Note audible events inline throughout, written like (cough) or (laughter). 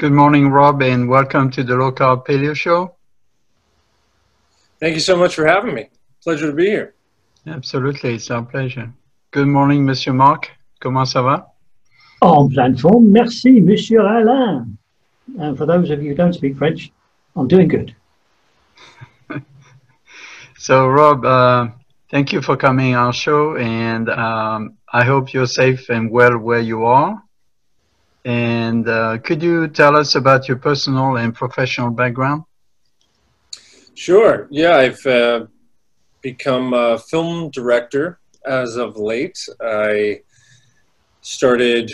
Good morning, Rob, and welcome to the Low Carb Paleo Show. Thank you so much for having me. Pleasure to be here. Absolutely, it's our pleasure. Good morning, Monsieur Mark. Comment ça va? En pleine forme. Merci, Monsieur Alain. And for those of you who don't speak French, I'm doing good. (laughs) so, Rob, uh, thank you for coming on our show, and um, I hope you're safe and well where you are. And uh, could you tell us about your personal and professional background? Sure. Yeah, I've uh, become a film director as of late. I started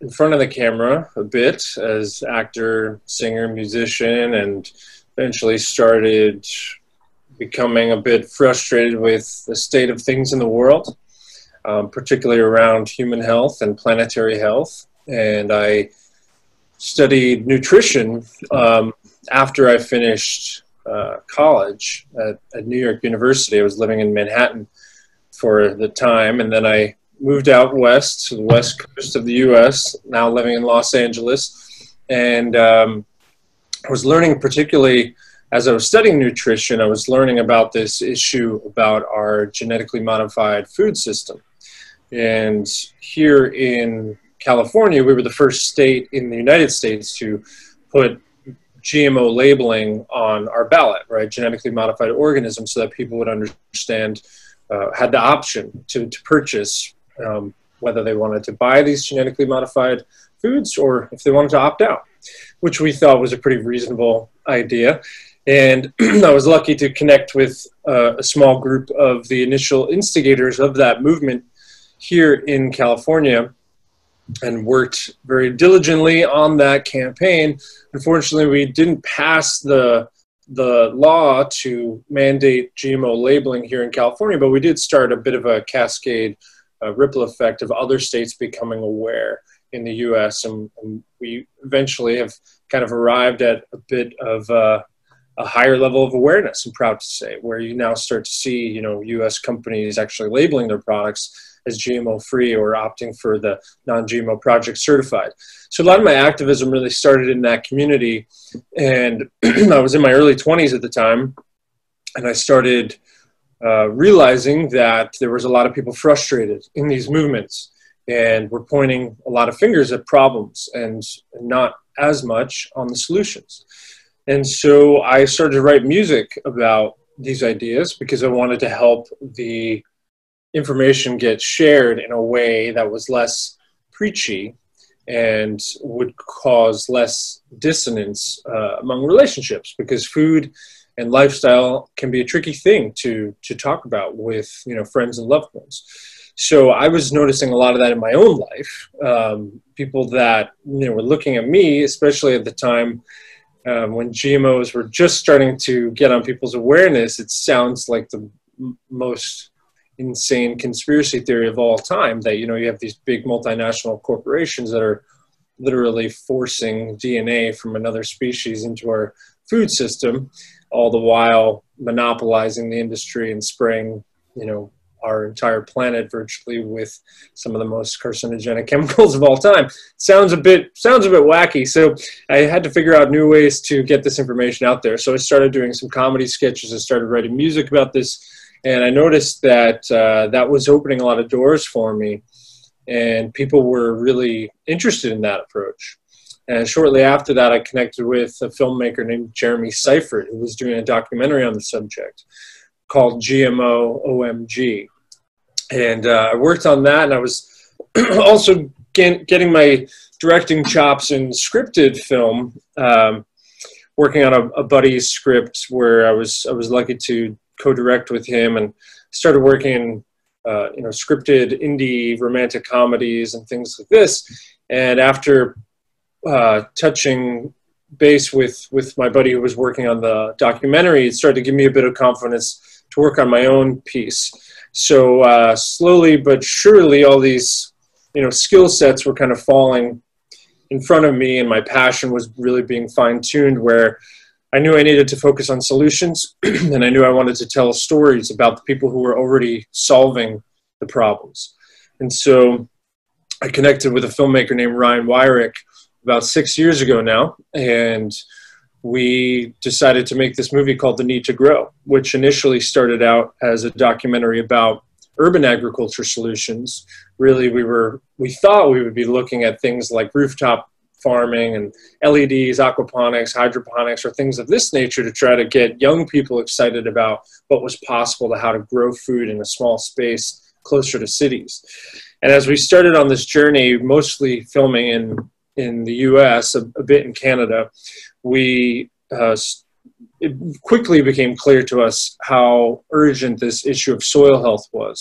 in front of the camera a bit as actor, singer, musician, and eventually started becoming a bit frustrated with the state of things in the world, um, particularly around human health and planetary health. And I studied nutrition um, after I finished uh, college at, at New York University. I was living in Manhattan for the time, and then I moved out west to the west coast of the U.S. Now living in Los Angeles, and um, I was learning particularly as I was studying nutrition. I was learning about this issue about our genetically modified food system, and here in California, we were the first state in the United States to put GMO labeling on our ballot, right? Genetically modified organisms, so that people would understand, uh, had the option to, to purchase um, whether they wanted to buy these genetically modified foods or if they wanted to opt out, which we thought was a pretty reasonable idea. And (clears throat) I was lucky to connect with uh, a small group of the initial instigators of that movement here in California and worked very diligently on that campaign. Unfortunately, we didn't pass the the law to mandate GMO labeling here in California, but we did start a bit of a cascade uh, ripple effect of other states becoming aware in the U.S. And, and, we eventually have kind of arrived at a bit of uh, a higher level of awareness. I'm proud to say, where you now start to see, you know, U.S. companies actually labeling their products as GMO free or opting for the non GMO project certified. So a lot of my activism really started in that community. And (clears throat) I was in my early 20s at the time. And I started uh, realizing that there was a lot of people frustrated in these movements. And we're pointing a lot of fingers at problems and not as much on the solutions. And so I started to write music about these ideas because I wanted to help the information gets shared in a way that was less preachy and would cause less dissonance uh, among relationships because food and lifestyle can be a tricky thing to to talk about with you know friends and loved ones. So i was noticing a lot of that in my own life um, people that you know were looking at me especially at the time um, when gmos were just starting to get on people's awareness it sounds like the m- most insane conspiracy theory of all time that you know you have these big multinational corporations that are literally forcing DNA from another species into our food system, all the while monopolizing the industry and spraying, you know, our entire planet virtually with some of the most carcinogenic (laughs) chemicals of all time. Sounds a bit sounds a bit wacky. So I had to figure out new ways to get this information out there. So I started doing some comedy sketches. I started writing music about this and I noticed that uh, that was opening a lot of doors for me, and people were really interested in that approach. And shortly after that, I connected with a filmmaker named Jeremy Seifert, who was doing a documentary on the subject called GMO OMG. And uh, I worked on that, and I was (clears throat) also get, getting my directing chops in scripted film, um, working on a, a buddy's script where I was I was lucky to co-direct with him and started working uh, you know scripted indie romantic comedies and things like this. And after uh, touching base with with my buddy who was working on the documentary it started to give me a bit of confidence to work on my own piece. So uh, slowly but surely all these you know skill sets were kind of falling in front of me and my passion was really being fine-tuned where I knew I needed to focus on solutions, (clears throat) and I knew I wanted to tell stories about the people who were already solving the problems. And so I connected with a filmmaker named Ryan Wirick, about six years ago now, and we decided to make this movie called The Need to Grow, which initially started out as a documentary about urban agriculture solutions. Really, we were we thought we would be looking at things like rooftop farming and LEDs, aquaponics, hydroponics, or things of this nature to try to get young people excited about what was possible to how to grow food in a small space closer to cities. And as we started on this journey, mostly filming in in the U.S., a, a bit in Canada, we uh, it quickly became clear to us how urgent this issue of soil health was,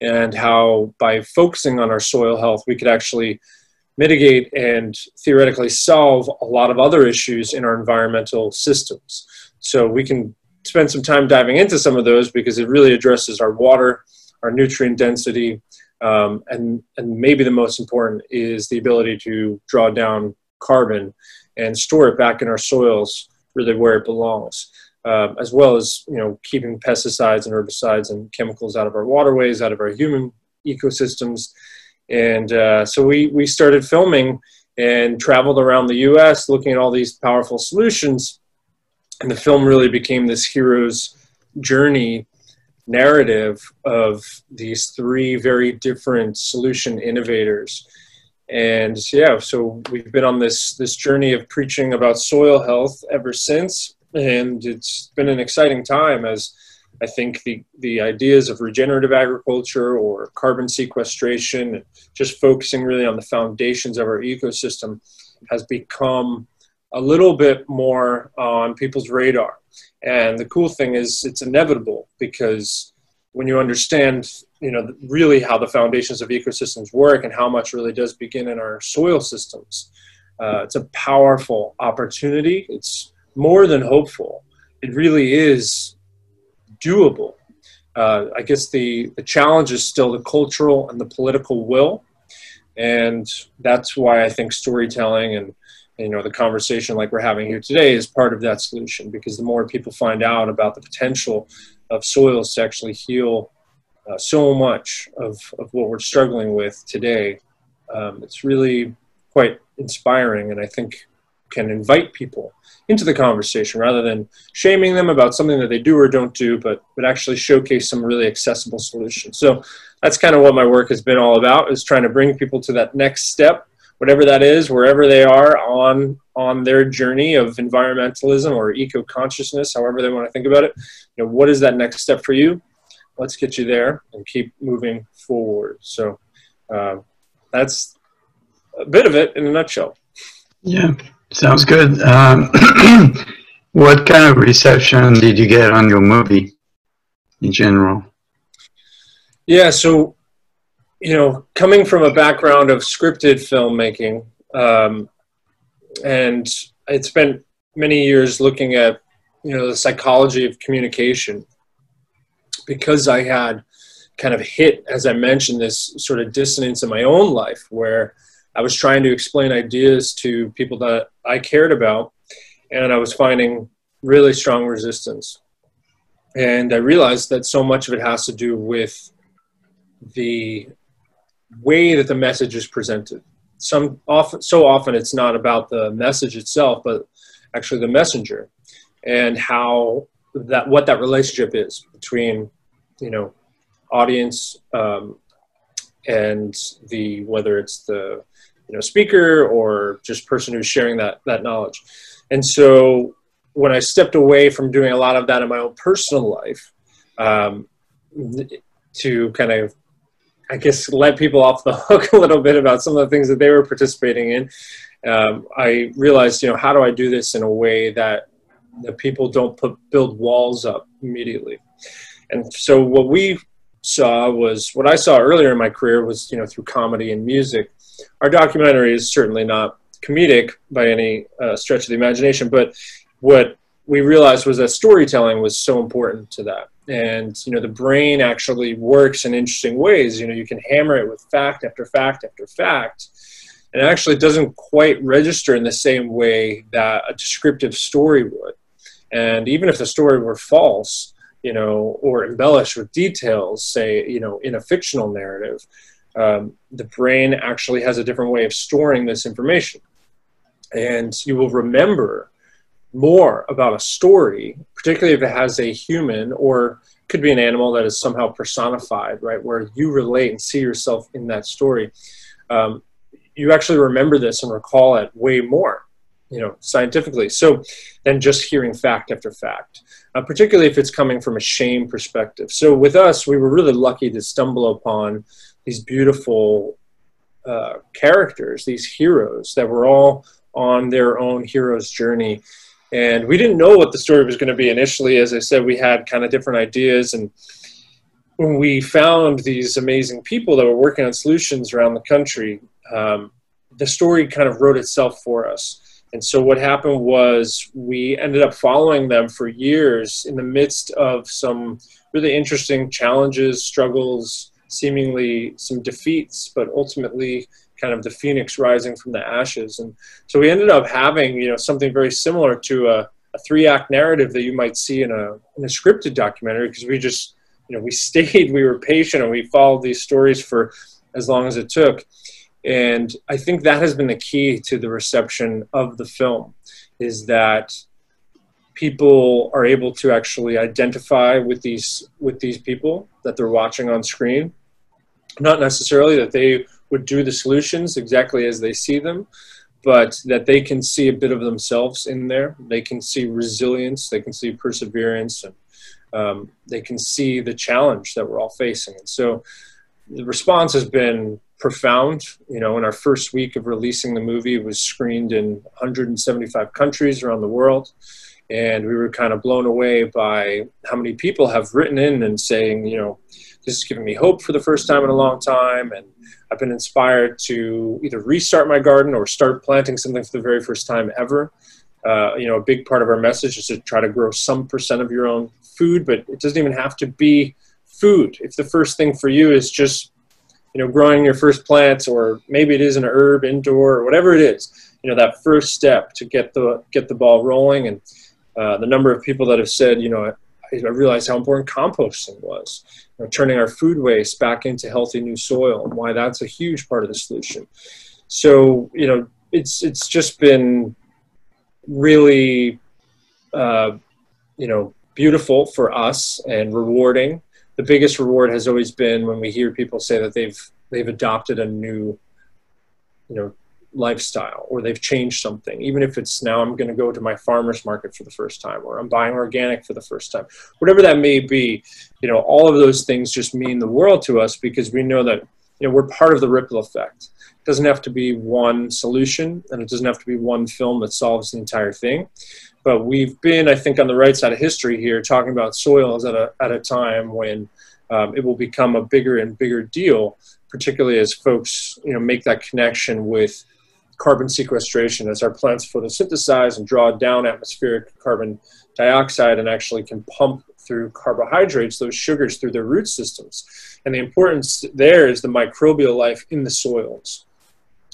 and how by focusing on our soil health, we could actually mitigate and theoretically solve a lot of other issues in our environmental systems. So we can spend some time diving into some of those because it really addresses our water, our nutrient density, um, and, and maybe the most important is the ability to draw down carbon and store it back in our soils really where it belongs. Uh, as well as you know keeping pesticides and herbicides and chemicals out of our waterways, out of our human ecosystems, and uh, so we we started filming and traveled around the U.S. looking at all these powerful solutions, and the film really became this hero's journey narrative of these three very different solution innovators and yeah so we've been on this this journey of preaching about soil health ever since and it's been an exciting time as i think the the ideas of regenerative agriculture or carbon sequestration just focusing really on the foundations of our ecosystem has become a little bit more on people's radar and the cool thing is it's inevitable because when you understand, you know, really how the foundations of ecosystems work and how much really does begin in our soil systems, uh, it's a powerful opportunity. It's more than hopeful. It really is doable. Uh, I guess the, the challenge is still the cultural and the political will. And that's why I think storytelling and you know the conversation like we're having here today is part of that solution because the more people find out about the potential of soils to actually heal uh, so much of, of what we're struggling with today um, it's really quite inspiring and i think can invite people into the conversation rather than shaming them about something that they do or don't do but but actually showcase some really accessible solutions so that's kind of what my work has been all about is trying to bring people to that next step whatever that is, wherever they are on on their journey of environmentalism or eco consciousness, however they want to think about it. You know, what is that next step for you? Let's get you there and keep moving forward. So uh, that's a bit of it in a nutshell. Yeah, sounds good. Um, (clears throat) what kind of reception did you get on your movie in general? Yeah, so you know, coming from a background of scripted filmmaking, um, and I spent many years looking at, you know, the psychology of communication. Because I had kind of hit, as I mentioned, this sort of dissonance in my own life where I was trying to explain ideas to people that I cared about, and I was finding really strong resistance. And I realized that so much of it has to do with the way that the message is presented. Some often, so often, it's not about the message itself, but actually the messenger and how that what that relationship is between you know audience um, and the whether it's the you know speaker or just person who's sharing that that knowledge and so when i stepped away from doing a lot of that in my own personal life um, to kind of I guess let people off the (laughs) hook a little bit about some of the things that they were participating in. Um, I realized, you know, how do I do this in a way that the people don't put build walls up immediately? And so what we saw was what I saw earlier in my career was, you know, through comedy and music. Our documentary is certainly not comedic by any uh, stretch of the imagination, but what we realized was that storytelling was so important to that. And you know the brain actually works in interesting ways. You know you can hammer it with fact after fact after fact. And it actually doesn't quite register in the same way that a descriptive story would. And even if the story were false you know or embellished with details say you know in a fictional narrative um, the brain actually has a different way of storing this information and you will remember more about a story, particularly if it has a human or could be an animal that is somehow personified, right, where you relate and see yourself in that story. Um, you actually remember this and recall it way more, you know, scientifically. So than just hearing fact after fact, uh, particularly if it's coming from a shame perspective. So with us, we were really lucky to stumble upon these beautiful uh, characters, these heroes that were all on their own hero's journey and we didn't know what the story was going to be initially. As I said, we had kind of different ideas. And when we found these amazing people that were working on solutions around the country, um, the story kind of wrote itself for us. And so what happened was we ended up following them for years in the midst of some really interesting challenges, struggles, seemingly some defeats, but ultimately kind of the phoenix rising from the ashes. And so we ended up having, you know, something very similar to a, a three act narrative that you might see in a, in a scripted documentary because we just, you know, we (laughs) stayed, we were patient, and we followed these stories for as long as it took. And I think that has been the key to the reception of the film is that people are able to actually identify with these with these people that they're watching on screen not necessarily that they would do the solutions exactly as they see them, but that they can see a bit of themselves in there. They can see resilience, they can see perseverance, and um, they can see the challenge that we're all facing. And so the response has been profound. You know, in our first week of releasing the movie, it was screened in 175 countries around the world. And we were kind of blown away by how many people have written in and saying, you know, this has given me hope for the first time in a long time. And I've been inspired to either restart my garden or start planting something for the very first time ever. Uh, you know, a big part of our message is to try to grow some percent of your own food, but it doesn't even have to be food. If the first thing for you is just, you know, growing your first plants, or maybe it is an herb indoor, or whatever it is, you know, that first step to get the get the ball rolling. And uh, the number of people that have said, you know, I realized how important composting was, you know, turning our food waste back into healthy new soil, and why that's a huge part of the solution. So, you know, it's it's just been really, uh, you know, beautiful for us and rewarding. The biggest reward has always been when we hear people say that they've they've adopted a new, you know, lifestyle or they've changed something even if it's now i'm going to go to my farmers market for the first time or i'm buying organic for the first time. Whatever that may be you know all of those things just mean the world to us because we know that you know we're part of the ripple effect. It doesn't have to be one solution and it doesn't have to be one film that solves the entire thing. But we've been i think on the right side of history here talking about soils at a, at a time when um, it will become a bigger and bigger deal particularly as folks you know make that connection with carbon sequestration as our plants photosynthesize and draw down atmospheric carbon dioxide and actually can pump through carbohydrates, those sugars through their root systems. And the importance there is the microbial life in the soils.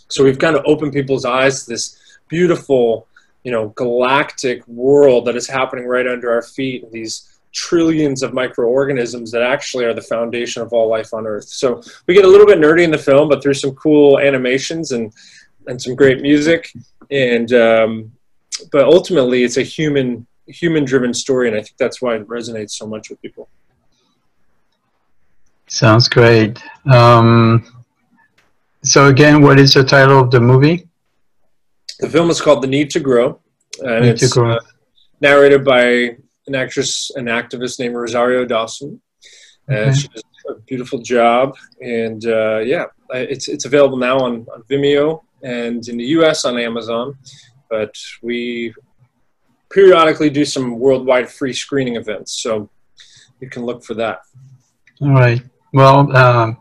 So we've kind of opened people's eyes to this beautiful, you know, galactic world that is happening right under our feet. These trillions of microorganisms that actually are the foundation of all life on Earth. So we get a little bit nerdy in the film, but through some cool animations and and some great music. And um, but ultimately, it's a human human driven story, and I think that's why it resonates so much with people. Sounds great. Um, so again, what is the title of the movie? The film is called The Need to Grow, and Need it's grow. Uh, narrated by an actress and activist named Rosario Dawson. Okay. she does a beautiful job, and uh, yeah, it's it's available now on, on Vimeo and in the US on Amazon. But we periodically do some worldwide free screening events, so you can look for that. All right. Well, um,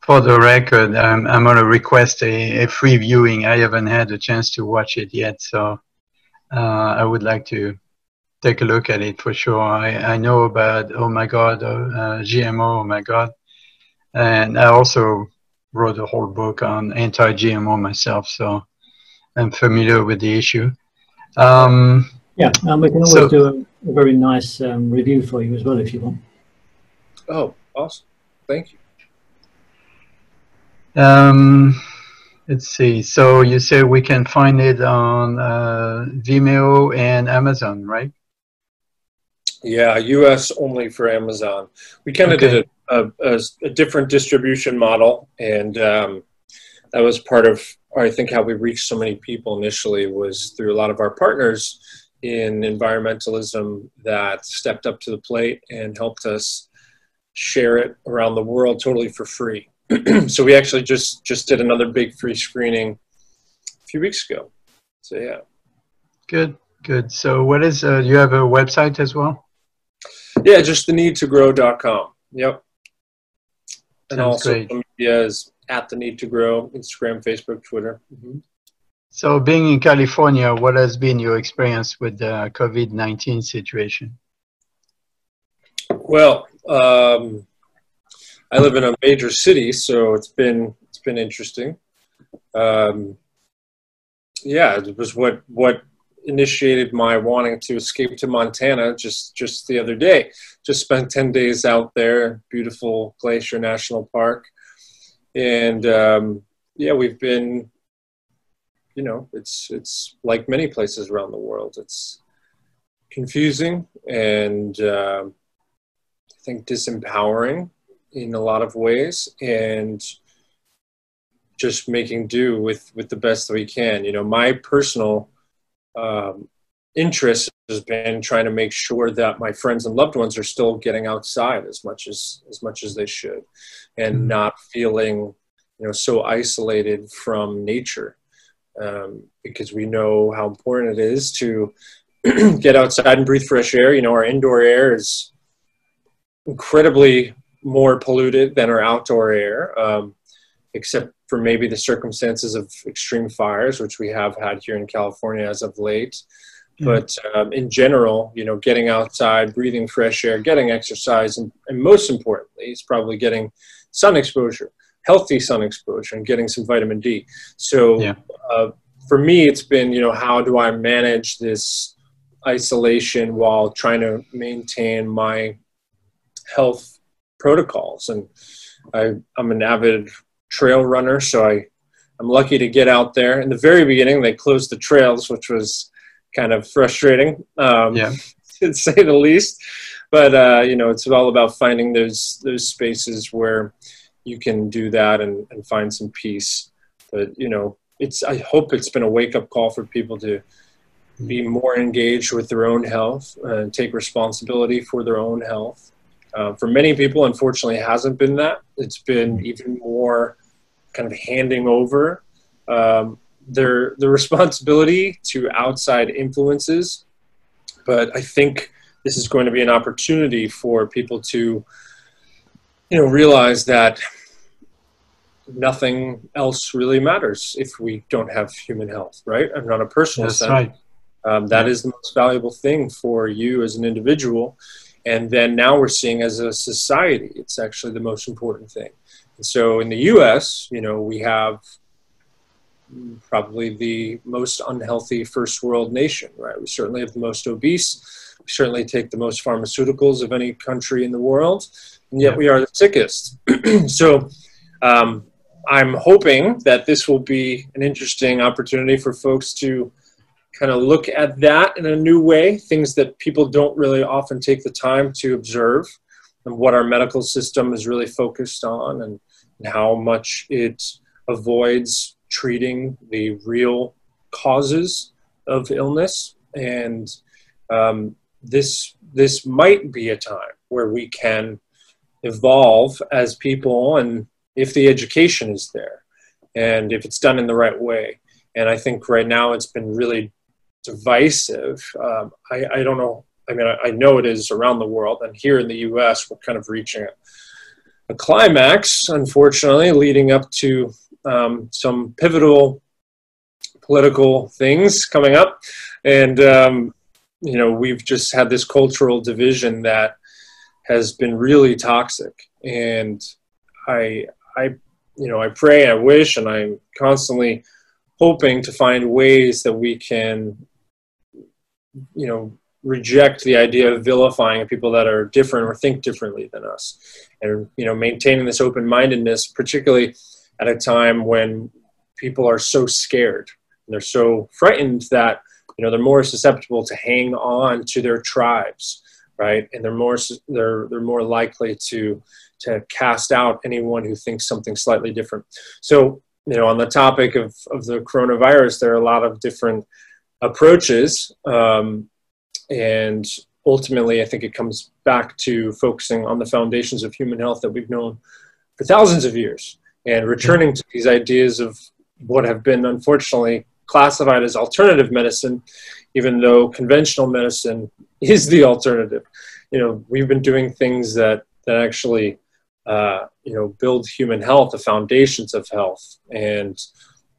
for the record, I'm, I'm going to request a, a, free viewing. I haven't had a chance to watch it yet, so uh, I would like to take a look at it for sure. I, I know about, oh my God, uh, GMO, oh my God. And I also wrote a whole book on anti-GMO myself, so I'm familiar with the issue. Um, yeah, and we can always so, do a, a, very nice um, review for you as well if you want. Oh, awesome! Thank you. Um, Let's see. So you said we can find it on uh, Vimeo and Amazon, right? Yeah, U.S. only for Amazon. We kind of Okay. did a, a, a different distribution model, and um, that was part of, I think, how we reached so many people initially was through a lot of our partners in environmentalism that stepped up to the plate and helped us share it around the world totally for free. (clears throat) so we actually just just did another big free screening a few weeks ago. So yeah. Good, good. So what is, uh, you have a website as well? Yeah, just the need to grow.com. Yep. And Sounds also great. social media is at the need to grow, Instagram, Facebook, Twitter. hmm So being in California, what has been your experience with the COVID-19 situation? Well, um, I live in a major city, so it's been it's been interesting. Um, yeah, it was what what initiated my wanting to escape to Montana just just the other day. Just spent ten days out there, beautiful Glacier National Park, and um, yeah, we've been. You know, it's it's like many places around the world. It's confusing and. um I think disempowering in a lot of ways and just making do with with the best that we can you know my personal um, interest has been trying to make sure that my friends and loved ones are still getting outside as much as as much as they should and Mhm. not feeling you know so isolated from nature um, because we know how important it is to (clears throat) get outside and breathe fresh air you know our indoor air is incredibly more polluted than our outdoor air, um, except for maybe the circumstances of extreme fires, which we have had here in California as of late. Mhm. But um, in general, you know, getting outside, breathing fresh air, getting exercise, and, and most importantly, is probably getting sun exposure, healthy sun exposure, and getting some vitamin D. So Yeah. uh, for me, it's been, you know, how do I manage this isolation while trying to maintain my health protocols and I, i'm an avid trail runner so i i'm lucky to get out there. In the very beginning they closed the trails which was kind of frustrating um, Yeah. (laughs) to say the least. But uh, you know it's all about finding those those spaces where you can do that and, and find some peace. But you know it's i hope it's been a wake-up call for people to be more engaged with their own health and take responsibility for their own health. Uh, for many people, unfortunately, it hasn't been that. It's been even more kind of handing over um, their their (laughs) responsibility to outside influences. But I think this is going to be an opportunity for people to, you know, realize that nothing else really matters if we don't have human health, right? And on a personal That's sense, right. um, that is the most valuable thing for you as an individual. And then now we're seeing as a society, it's actually the most important thing. And so in the US, you know, we have probably the most unhealthy first world nation, right? We certainly have the most obese. We certainly take the most pharmaceuticals of any country in the world. And yet we are the sickest. (clears throat) so um, I'm hoping that this will be an interesting opportunity for folks to kind of look at that in a new way, things that people don't really often take the time to observe, and what our medical system is really focused on, and, and how much it avoids treating the real causes of illness. And um, this this might be a time where we can evolve as people, and if the education is there, and if it's done in the right way. And I think right now it's been really divisive. Um, I, I don't know. I mean, I, I know it is around the world, and here in the U.S., we're kind of reaching a, climax, unfortunately, leading up to um, some pivotal political things coming up, and um, you know, we've just had this cultural division that has been really toxic, and I, I, you know, I pray, I wish, and I'm constantly hoping to find ways that we can you know reject the idea of vilifying people that are different or think differently than us. And you know maintaining this open-mindedness particularly at a time when people are so scared and they're so frightened that you know they're more susceptible to hang on to their tribes right? And they're more they're they're more likely to to cast out anyone who thinks something slightly different. So you know on the topic of of the coronavirus there are a lot of different approaches um, and ultimately i think it comes back to focusing on the foundations of human health that we've known for thousands of years and returning to these ideas of what have been unfortunately classified as alternative medicine, even though conventional medicine is the alternative. You know, we've been doing things that that actually, uh, you know, build human health, the foundations of health. And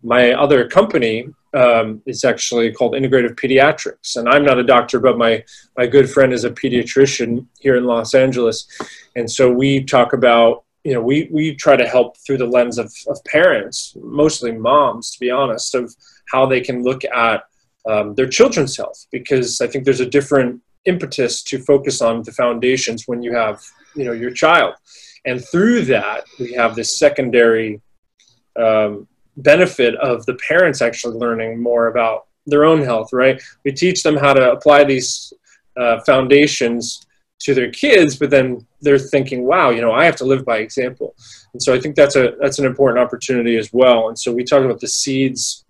my other company um, is actually called Integrative Pediatrics, and I'm not a doctor, but my my good friend is a pediatrician here in Los Angeles, and so we talk about you know, we, we try to help through the lens of, of parents, mostly moms, to be honest, of how they can look at um, their children's health, because I think there's a different impetus to focus on the foundations when you have, you know, your child. And through that, we have this secondary um, benefit of the parents actually learning more about their own health, right? We teach them how to apply these uh, foundations to their kids, but then they're thinking, wow, you know, I have to live by example. And so I think that's a that's an important opportunity as well. And so we talk about the seeds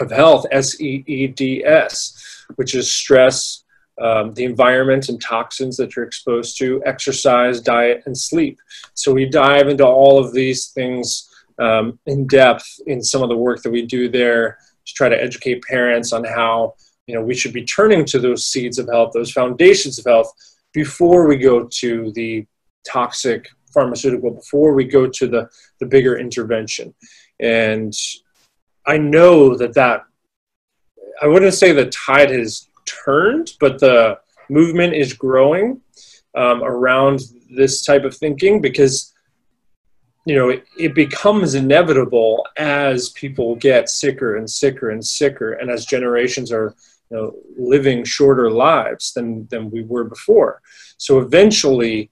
of health, S E E D S, which is stress, um, the environment and toxins that you're exposed to, exercise, diet, and sleep. So we dive into all of these things um, in depth in some of the work that we do there to try to educate parents on how you know we should be turning to those seeds of health, those foundations of health before we go to the toxic pharmaceutical, before we go to the, the bigger intervention. And I know that that, I wouldn't say the tide has turned, but the movement is growing um, around this type of thinking because you know it, it, becomes inevitable as people get sicker and sicker and sicker and as generations are you know, living shorter lives than than we were before. So eventually,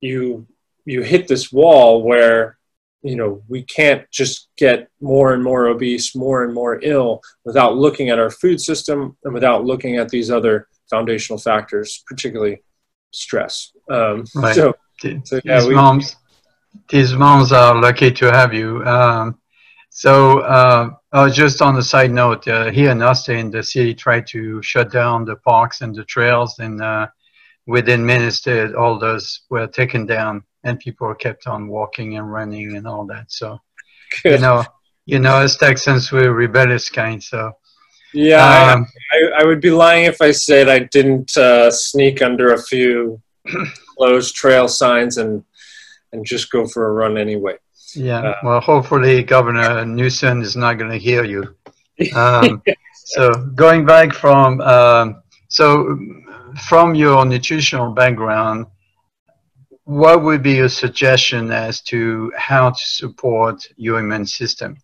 you you hit this wall where you know we can't just get more and more obese, more and more ill without looking at our food system and without looking at these other foundational factors, particularly stress. Um, right. So, so yeah, we, moms, these moms are lucky to have you. Um, so, uh, uh, just on the side note, uh, here in Austin, the city tried to shut down the parks and the trails, and uh, within minutes, all those were taken down, and people kept on walking and running and all that. So, Good. you know, you know, as Texans, we're rebellious kind. So, yeah, um, I, I, would be lying if I said I didn't uh, sneak under a few (clears throat) closed trail signs and and just go for a run anyway. Yeah, uh, well, hopefully Governor Newsom is not going to hear you. Um, (laughs) so going back from um, so from your nutritional background, what would be your suggestion as to how to support your immune system?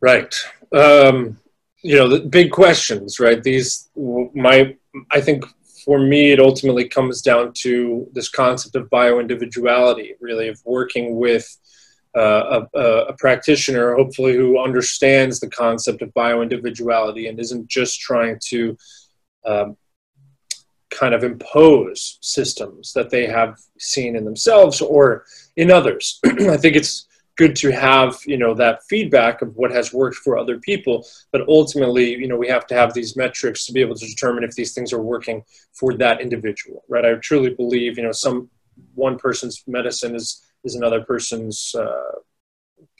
Right. Um, you know, the big questions, right? These, my, I think for me, it ultimately comes down to this concept of bioindividuality, really, of working with uh, a, a, practitioner, hopefully, who understands the concept of bioindividuality and isn't just trying to um, kind of impose systems that they have seen in themselves or in others. (clears throat) I think it's good to have you know that feedback of what has worked for other people. But ultimately you know we have to have these metrics to be able to determine if these things are working for that individual right? I truly believe you know some one person's medicine is is another person's uh,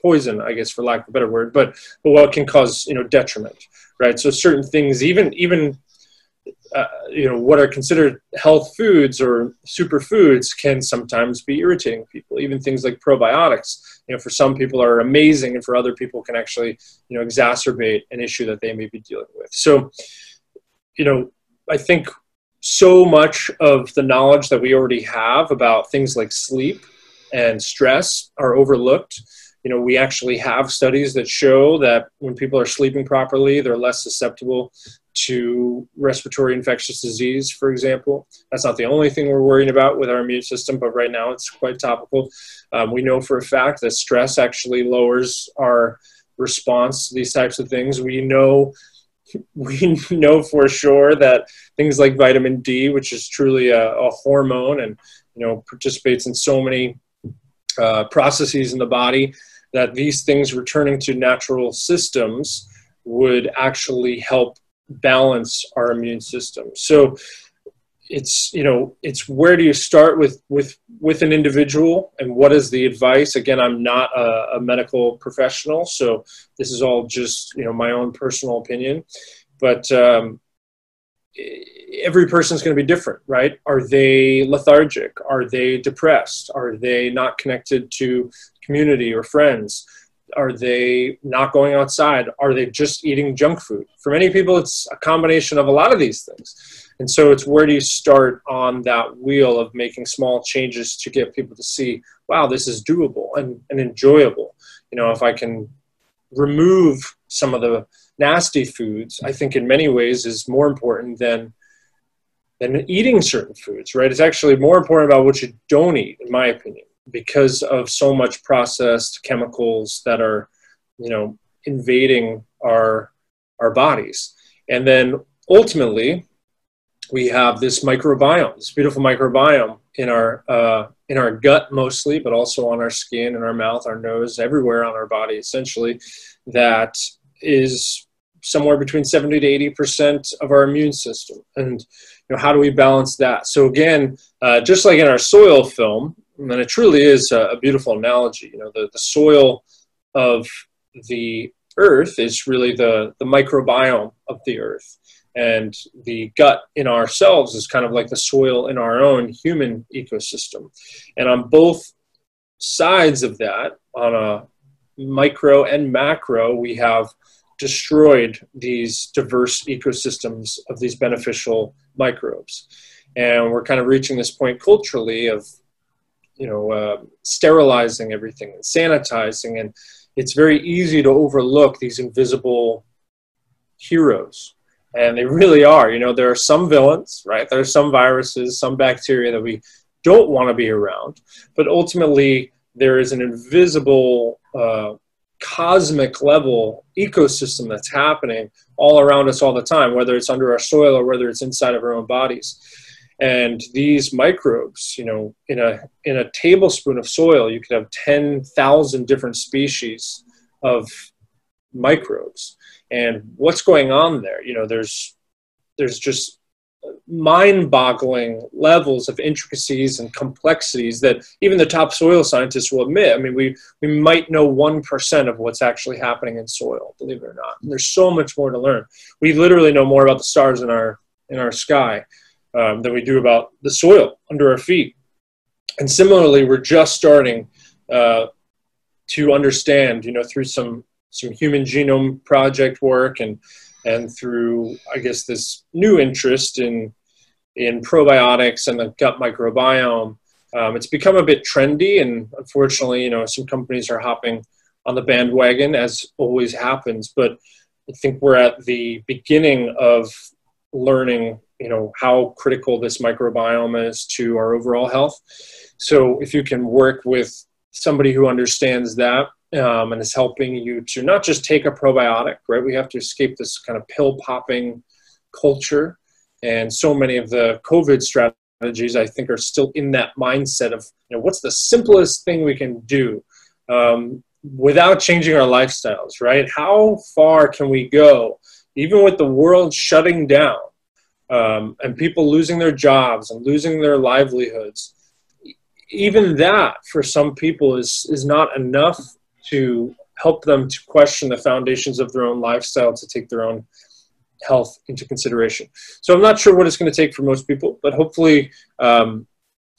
poison i guess for lack of a better word. But but what can cause you know detriment right? So certain things even even uh, you know what are considered health foods or superfoods can sometimes be irritating people even things like probiotics. You know for some people are amazing and for other people can actually you know exacerbate an issue that they may be dealing with. So you know i think so much of the knowledge that we already have about things like sleep and stress are overlooked. You know we actually have studies that show that when people are sleeping properly they're less susceptible to respiratory infectious disease, for example. That's not the only thing we're worrying about with our immune system, but right now it's quite topical. Um, we know for a fact that stress actually lowers our response to these types of things. We know (laughs) we know for sure that things like vitamin D, which is truly a, a hormone and you know participates in so many uh, processes in the body, that these things returning to natural systems would actually help balance our immune system. So it's you know it's where do you start with with with an individual and what is the advice? Again i'm not a, a, medical professional so this is all just you know my own personal opinion. But um, every person is going to be different right? Are they lethargic? Are they depressed? Are they not connected to community or friends are they not going outside? Are they just eating junk food? For many people, it's a combination of a lot of these things. And so it's where do you start on that wheel of making small changes to get people to see, wow, this is doable and, and enjoyable. You know, if I can remove some of the nasty foods, I think in many ways is more important than than eating certain foods, right? It's actually more important about what you don't eat, in my opinion because of so much processed chemicals that are, you know, invading our our bodies. And then ultimately, we have this microbiome, this beautiful microbiome in our uh, in our gut mostly, but also on our skin, in our mouth, our nose, everywhere on our body, essentially, that is somewhere between 70 to 80 percent of our immune system. And you know, how do we balance that? So again, uh, just like in our soil film, and it truly is a, a beautiful analogy. You know, the, the soil of the earth is really the, the microbiome of the earth. And the gut in ourselves is kind of like the soil in our own human ecosystem. And on both sides of that, on a micro and macro, we have destroyed these diverse ecosystems of these beneficial microbes. And we're kind of reaching this point culturally of you know uh, sterilizing everything and sanitizing and it's very easy to overlook these invisible heroes. And they really are you know there are some villains right? There are some viruses some bacteria that we don't want to be around but ultimately there is an invisible uh, cosmic level ecosystem that's happening all around us all the time whether it's under our soil or whether it's inside of our own bodies and these microbes you know in a in a tablespoon of soil you could have 10,000 different species of microbes. And what's going on there? You know there's there's just mind-boggling levels of intricacies and complexities that even the top soil scientists will admit. I mean we we might know 1% of what's actually happening in soil believe it or not. And there's so much more to learn. We literally know more about the stars in our in our sky um, than we do about the soil under our feet. And similarly, we're just starting uh, to understand, you know, through some some human genome project work and and through, I guess, this new interest in in probiotics and the gut microbiome. Um, it's become a bit trendy, and unfortunately, you know, some companies are hopping on the bandwagon, as always happens. But I think we're at the beginning of learning you know how critical this microbiome is to our overall health. So if you can work with somebody who understands that um, and is helping you to not just take a probiotic, right? We have to escape this kind of pill popping culture, and so many of the COVID strategies I think are still in that mindset of you know what's the simplest thing we can do. Um, without changing our lifestyles, right? How far can we go, even with the world shutting down? Um, and people losing their jobs and losing their livelihoods, even that for some people is is not enough to help them to question the foundations of their own lifestyle to take their own health into consideration. So I'm not sure what it's going to take for most people, but hopefully, um,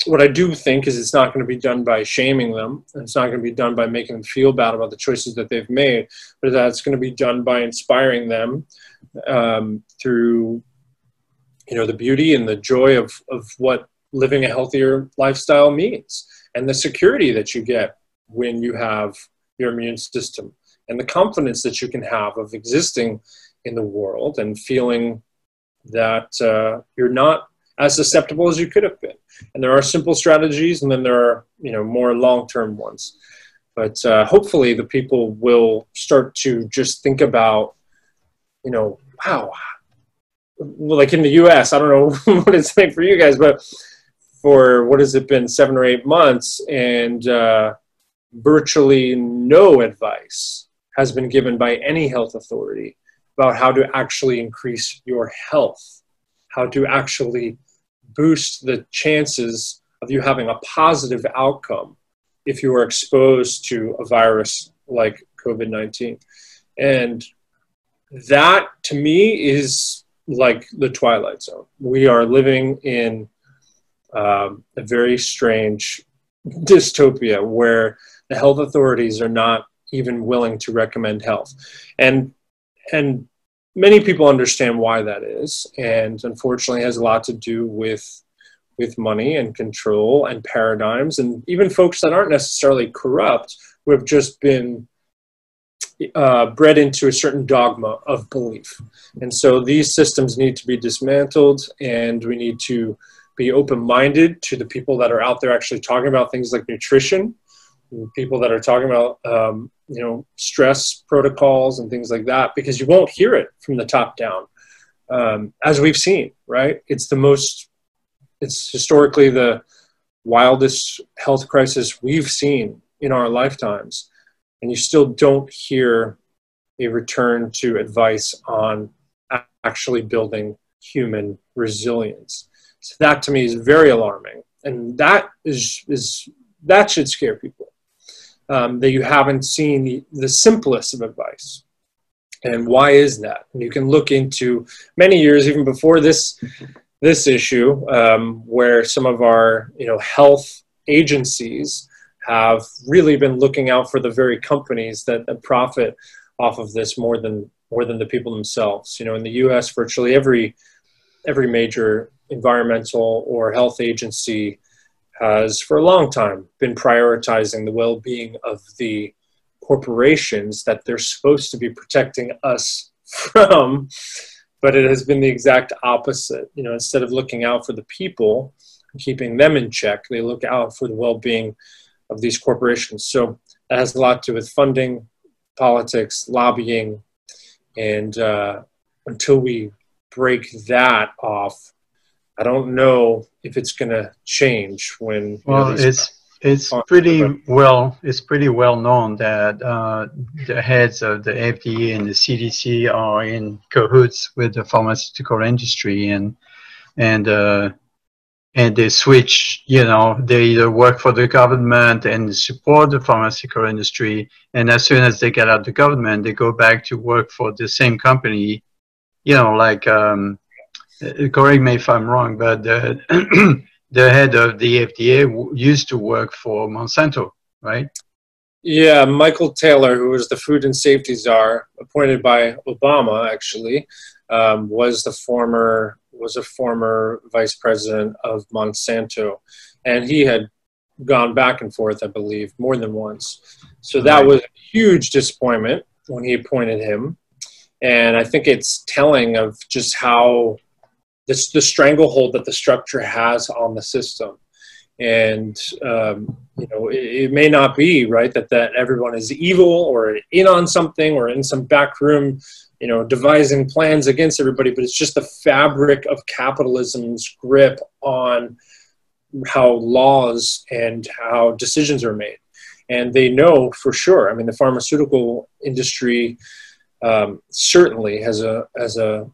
what I do think is it's not going to be done by shaming them. and It's not going to be done by making them feel bad about the choices that they've made, but that it's going to be done by inspiring them um, through you know the beauty and the joy of of what living a healthier lifestyle means and the security that you get when you have your immune system and the confidence that you can have of existing in the world and feeling that uh, you're not as susceptible as you could have been. And there are simple strategies, and then there are you know more long-term ones. But uh, hopefully, the people will start to just think about, you know, wow, like in the U.S. I don't know (laughs) what it's like for you guys, but for what has it been seven or eight months, and uh, virtually no advice has been given by any health authority about how to actually increase your health, how to actually boost the chances of you having a positive outcome if you are exposed to a virus like COVID 19. And that to me is like the twilight zone. We are living in um, a very strange dystopia where the health authorities are not even willing to recommend health. And and many people understand why that is, and unfortunately has a lot to do with with money and control and paradigms, and even folks that aren't necessarily corrupt who have just been uh, bred into a certain dogma of belief. And so these systems need to be dismantled, and we need to be open minded to the people that are out there actually talking about things like nutrition, people that are talking about um, you know stress protocols and things like that because you won't hear it from the top down um, as we've seen right it's the most it's historically the wildest health crisis we've seen in our lifetimes and you still don't hear a return to advice on actually building human resilience so that to me is very alarming and that is is that should scare people um, that you haven't seen the, the simplest of advice. And why is that? And you can look into many years, even before this this issue, um, where some of our you know health agencies have really been looking out for the very companies that, that profit off of this more than more than the people themselves. You know, in the U.S., virtually every every major environmental or health agency has for a long time been prioritizing the well being of the corporations that they're supposed to be protecting us (laughs) from. But it has been the exact opposite. You know, instead of looking out for the people, and keeping them in check, they look out for the well being of these corporations. So that has a lot to do with funding, politics, lobbying, and uh, until we break that off, I don't know if it's going to change when. Well, know, it's it's pretty well it's pretty well known that uh, the heads of the FDA and the CDC are in cahoots with the pharmaceutical industry and and uh, and they switch. You know, they either work for the government and support the pharmaceutical industry, and as soon as they get out of the government, they go back to work for the same company. You know, like. Um, correct me if I'm wrong, but the, (clears throat) the head of the FDA used to work for Monsanto, right? Yeah, Michael Taylor, who was the food and safety czar, appointed by Obama, actually, um, was the former was a former vice president of Monsanto, and he had gone back and forth, I believe, more than once. So that was a huge disappointment when he appointed him, and I think it's telling of just how this the stranglehold that the structure has on the system. And um, you know it, it, may not be right that that everyone is evil or in on something or in some back room you know devising plans against everybody but it's just the fabric of capitalism's grip on how laws and how decisions are made and they know for sure i mean the pharmaceutical industry um, certainly has a has a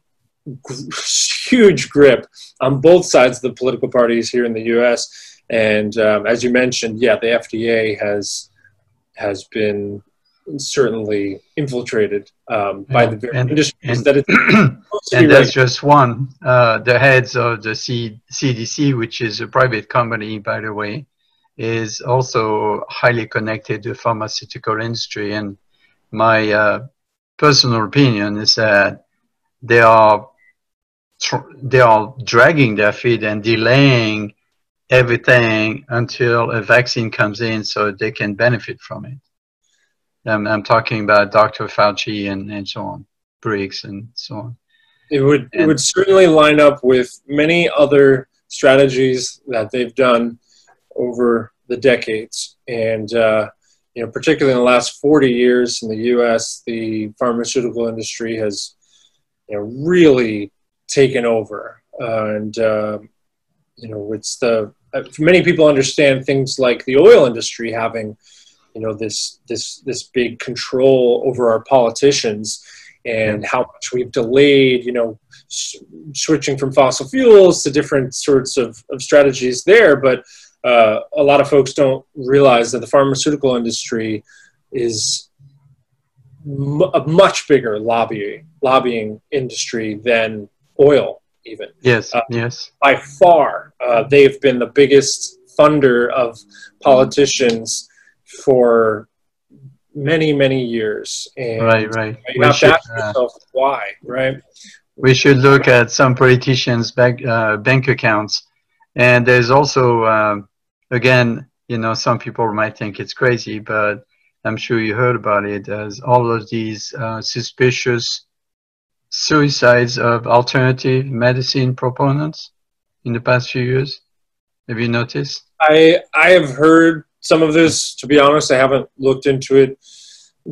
(laughs) huge grip on both sides of the political parties here in the U.S. And um, as you mentioned, yeah, the FDA has has been certainly infiltrated um, by yeah, the very and, industries and, that it's (clears throat) and that's just one. Uh, the heads of the C- CDC, which is a private company, by the way, is also highly connected to the pharmaceutical industry. And my uh, personal opinion is that they are they are dragging their feet and delaying everything until a vaccine comes in so they can benefit from it. I'm talking about Dr. Fauci and, and so on, Birx and so on. It would And- it would certainly line up with many other strategies that they've done over the decades, and uh, you know, particularly in the last 40 years in the U.S., the pharmaceutical industry has you know really taken over, uh, and uh, you know, it's the uh, many people understand things like the oil industry having you know this this this big control over our politicians and how much we've delayed you know s- switching from fossil fuels to different sorts of, of strategies there. But uh, a lot of folks don't realize that the pharmaceutical industry is m- a much bigger lobbying lobbying industry than oil even. Yes, Uh, yes, by far, uh, they've been the biggest funder of politicians for many, many years. And right, right. you We have should, to ask uh, yourself why, right? we should look at some politicians' bank uh, bank accounts, and there's also, um, again, you know, some people might think it's crazy, but I'm sure you heard about it. As all of these uh, suspicious suicides of alternative medicine proponents in the past few years. Have you noticed? I I have heard some of this. To be honest, I haven't looked into it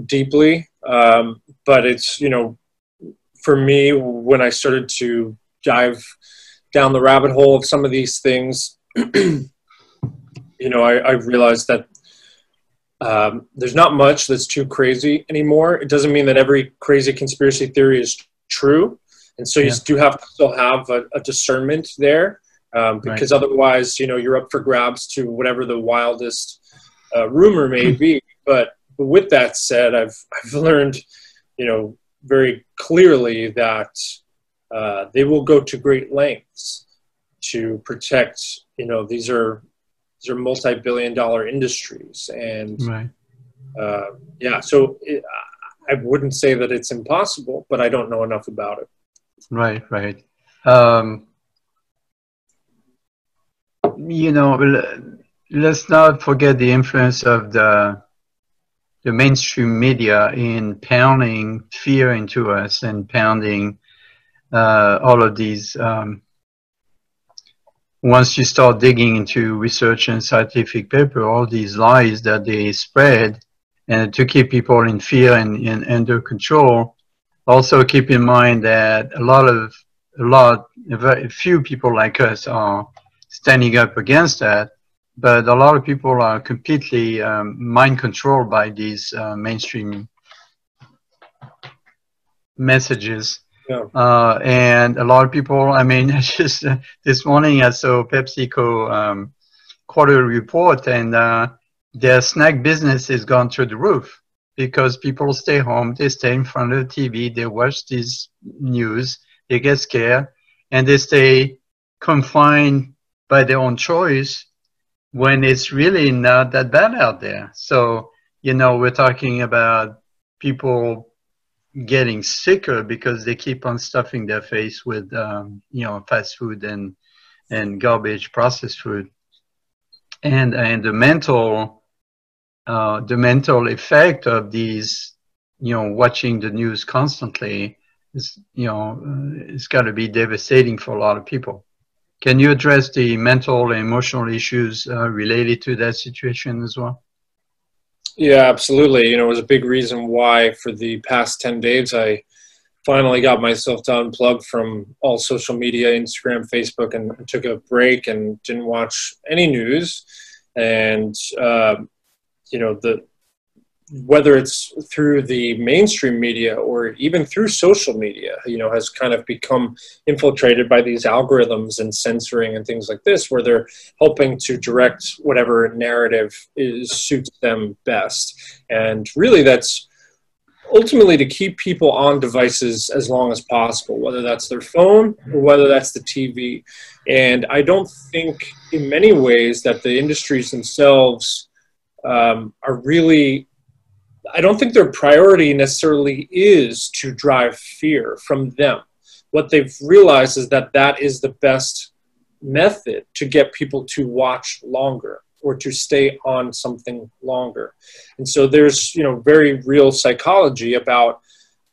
deeply, um, but it's you know, for me when I started to dive down the rabbit hole of some of these things, (clears throat) you know, I, I realized that um, there's not much that's too crazy anymore. It doesn't mean that every crazy conspiracy theory is true, and so you Yeah. do have to still have a, a discernment there, um, because otherwise, you know, you're up for grabs to whatever the wildest uh, rumor may (laughs) be. But, but with that said, I've I've learned, you know, very clearly that uh, they will go to great lengths to protect. You know, these are these are multi-billion-dollar industries, and Right. uh, yeah, so it, I wouldn't say that it's impossible, but I don't know enough about it. Right, right. Um, you know, let's not forget the influence of the the mainstream media in pounding fear into us and pounding uh, all of these. Um, once you start digging into research and scientific paper, all these lies that they spread, and to keep people in fear and, and under control, also keep in mind that a lot of a lot very few people like us are standing up against that but a lot of people are completely um, mind controlled by these uh, mainstream messages Yeah. uh, and a lot of people i mean (laughs) just uh, this morning i saw pepsico um, quarterly report and uh, their snack business has gone through the roof because people stay home, they stay in front of the TV, they watch these news, they get scared, and they stay confined by their own choice when it's really not that bad out there. So, you know, we're talking about people getting sicker because they keep on stuffing their face with, um, you know, fast food and, and garbage processed food. And, and the mental, uh, the mental effect of these, you know, watching the news constantly is, you know, uh, it's got to be devastating for a lot of people. Can you address the mental and emotional issues uh, related to that situation as well? Yeah, absolutely. You know, it was a big reason why for the past 10 days I finally got myself to unplug from all social media, Instagram, Facebook, and took a break and didn't watch any news. And, uh, you know, the whether it's through the mainstream media or even through social media, you know, has kind of become infiltrated by these algorithms and censoring and things like this, where they're helping to direct whatever narrative is, suits them best. And really, that's ultimately to keep people on devices as long as possible, whether that's their phone or whether that's the TV. And I don't think, in many ways, that the industries themselves um, are really I don't think their priority necessarily is to drive fear from them. What they've realized is that that is the best method to get people to watch longer or to stay on something longer. And so there's, you know, very real psychology about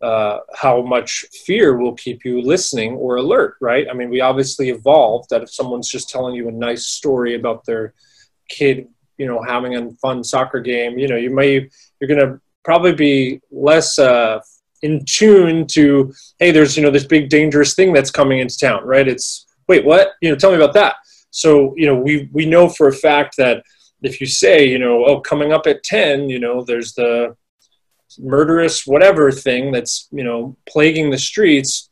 uh, how much fear will keep you listening or alert, right? I mean, we obviously evolved that if someone's just telling you a nice story about their kid, you know, having a fun soccer game, you know, you may, you're going to probably be less uh, in tune to, hey, there's, you know, this big dangerous thing that's coming into town, right? It's, wait, what? You know, tell me about that. So, you know, we, we know for a fact that if you say, you know, oh, coming up at 10, you know, there's the, murderous whatever thing that's you know plaguing the streets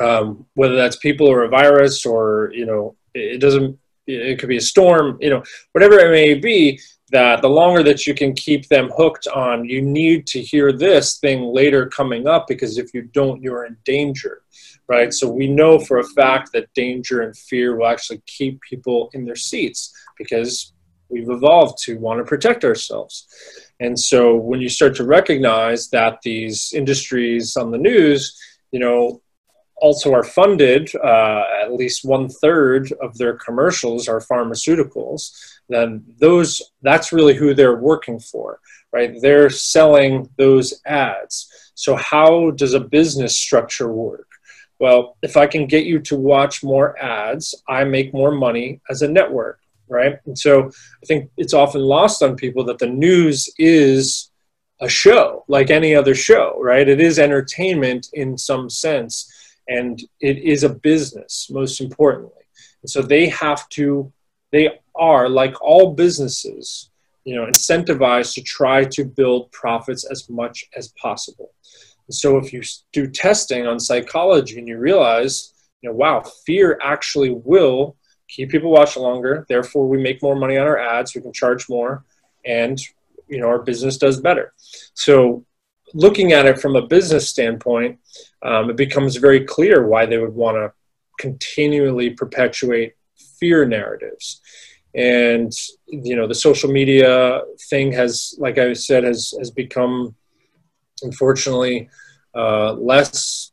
um, whether that's people or a virus or you know it doesn't it could be a storm you know whatever it may be that the longer that you can keep them hooked on you need to hear this thing later coming up because if you don't you're in danger right? So we know for a fact that danger and fear will actually keep people in their seats because we've evolved to want to protect ourselves. And so when you start to recognize that these industries on the news, you know, also are funded, uh, at least one third of their commercials are pharmaceuticals, then those that's really who they're working for, right? They're selling those ads. So how does a business structure work? Well, if I can get you to watch more ads, I make more money as a network right? And so I think it's often lost on people that the news is a show like any other show, right? It is entertainment in some sense, and it is a business, most importantly. And so they have to, they are like all businesses, you know, incentivized to try to build profits as much as possible. And so if you do testing on psychology and you realize, you know, wow, fear actually will keep people watching longer. Therefore, we make more money on our ads. We can charge more, and you know our business does better. So, looking at it from a business standpoint, um, it becomes very clear why they would want to continually perpetuate fear narratives. And you know the social media thing has, like I said, has has become unfortunately uh, less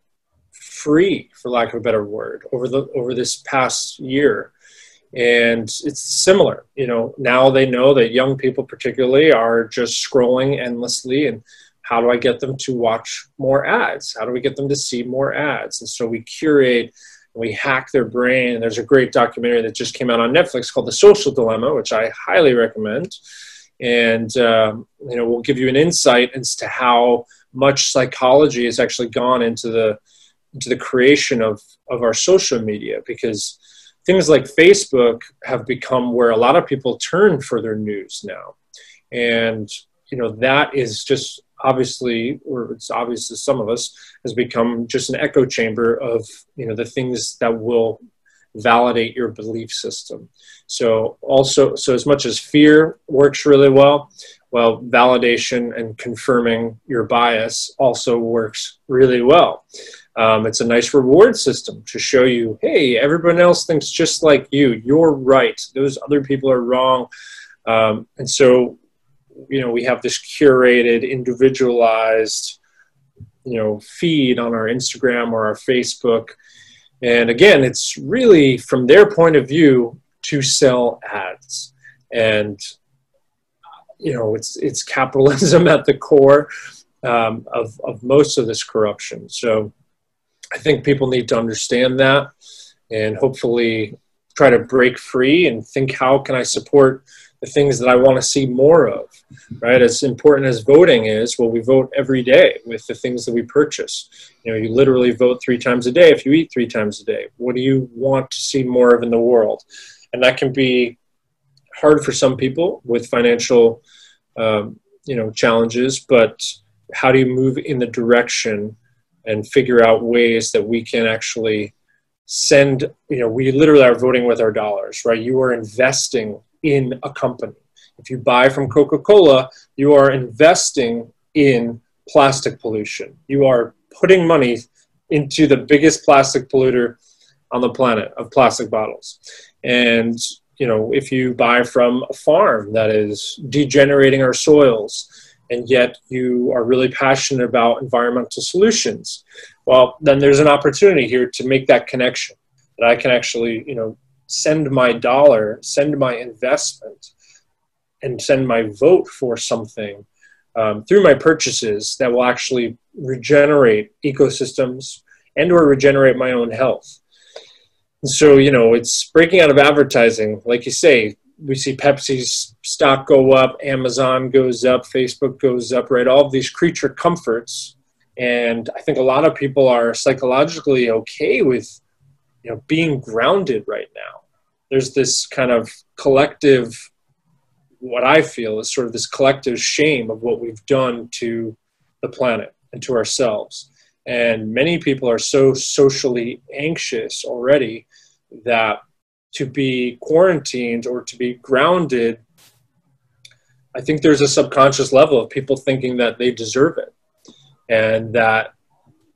free, for lack of a better word, over the over this past year and it's similar you know now they know that young people particularly are just scrolling endlessly and how do i get them to watch more ads? How do we get them to see more ads? And so we curate and we hack their brain. And there's a great documentary that just came out on netflix called the social dilemma which i highly recommend. And um, you know we'll give you an insight as to how much psychology has actually gone into the into the creation of of our social media. Because things like Facebook have become where a lot of people turn for their news now. And, you know, that is just obviously, or it's obvious to some of us, has become just an echo chamber of, you know, the things that will validate your belief system. So also, so as much as fear works really well, well, validation and confirming your bias also works really well. Um, it's a nice reward system to show you, hey, everyone else thinks just like you. You're right. Those other people are wrong. Um, and so, you know, we have this curated, individualized, you know, feed on our Instagram or our Facebook. And again, it's really from their point of view to sell ads. And you know, it's it's capitalism (laughs) at the core um, of of most of this corruption. So I think people need to understand that and hopefully try to break free and think how can I support the things that I want to see more of, right? As important as voting is, well, we vote every day with the things that we purchase. You know, you literally vote three times a day if you eat three times a day. What do you want to see more of in the world? And that can be hard for some people with financial, um, you know, challenges, but how do you move in the direction and figure out ways that we can actually send you know we literally are voting with our dollars right you are investing in a company. If you buy from coca-cola you are investing in plastic pollution. You are putting money into the biggest plastic polluter on the planet of plastic bottles. And you know if you buy from a farm that is degenerating our soils and yet you are really passionate about environmental solutions, well, then there's an opportunity here to make that connection that I can actually, you know, send my dollar, send my investment, and send my vote for something um, through my purchases that will actually regenerate ecosystems and or regenerate my own health. And so, you know, it's breaking out of advertising. Like you say, we see Pepsi's stock go up, Amazon goes up, Facebook goes up, right? All these creature comforts. And I think a lot of people are psychologically okay with, you know, being grounded right now. There's this kind of collective, what I feel is sort of this collective shame of what we've done to the planet and to ourselves. And many people are so socially anxious already that to be quarantined or to be grounded, I think there's a subconscious level of people thinking that they deserve it and that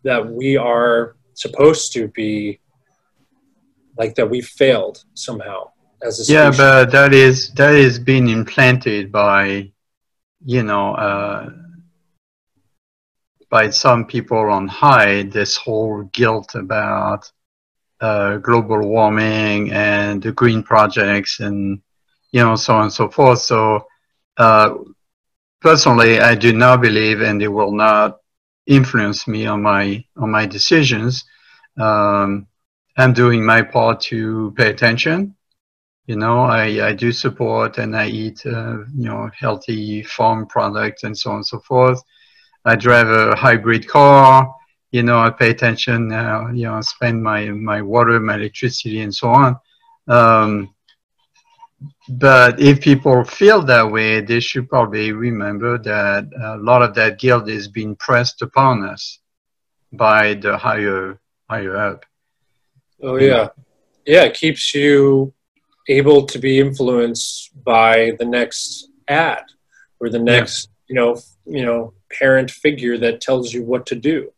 that we are supposed to be like that we failed somehow as a species. yeah but that is that is being implanted by you know uh, by some people on high this whole guilt about uh, global warming and the green projects and you know so on and so forth. So uh, personally, I do not believe, and it will not influence me on my on my decisions. Um, I'm doing my part to pay attention. You know, I, I do support and I eat, uh, you know, healthy farm products and so on and so forth. I drive a hybrid car. You know, I pay attention. Uh, you know, spend my my water, my electricity, and so on. Um, but if people feel that way, they should probably remember that a lot of that guilt is being pressed upon us by the higher higher up. Oh yeah, yeah. It keeps you able to be influenced by the next ad or the next, yeah. you know, you know, parent figure that tells you what to do.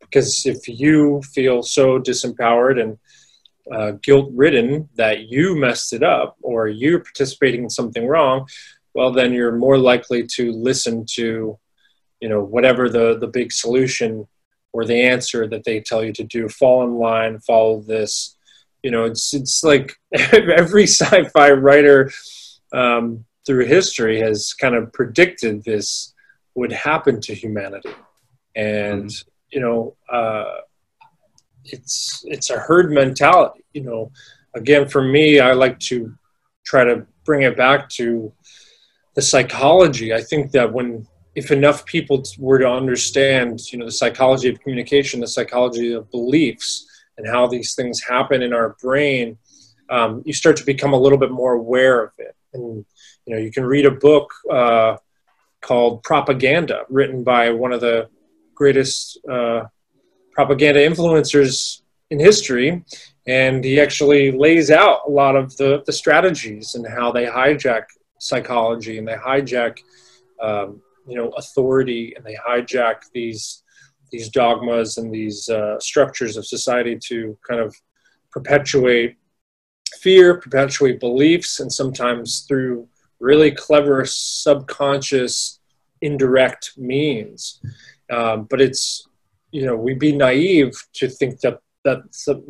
Because if you feel so disempowered and uh, guilt ridden that you messed it up or you're participating in something wrong, well, then you're more likely to listen to, you know, whatever the, the big solution or the answer that they tell you to do. Fall in line, follow this. You know, it's it's like (laughs) every sci-fi writer um, through history has kind of predicted this would happen to humanity, and mm-hmm. you know, uh, it's it's a herd mentality. You know, again, for me, I like to try to bring it back to the psychology. I think that when if enough people were to understand, you know, the psychology of communication, the psychology of beliefs, and how these things happen in our brain, um, you start to become a little bit more aware of it. And you know, you can read a book uh, called Propaganda, written by one of the greatest uh, propaganda influencers in history, and he actually lays out a lot of the, the strategies and how they hijack psychology and they hijack um, you know authority and they hijack these these dogmas and these uh, structures of society to kind of perpetuate fear, perpetuate beliefs, and sometimes through really clever subconscious indirect means. Um, but it's you know we'd be naive to think that that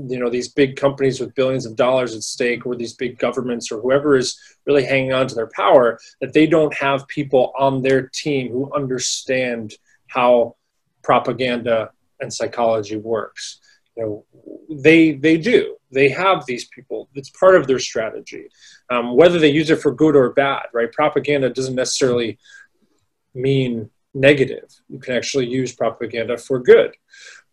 you know these big companies with billions of dollars at stake or these big governments or whoever is really hanging on to their power that they don't have people on their team who understand how propaganda and psychology works. You know they they do. They have these people. It's part of their strategy. Um, whether they use it for good or bad right? Propaganda doesn't necessarily mean negative. You can actually use propaganda for good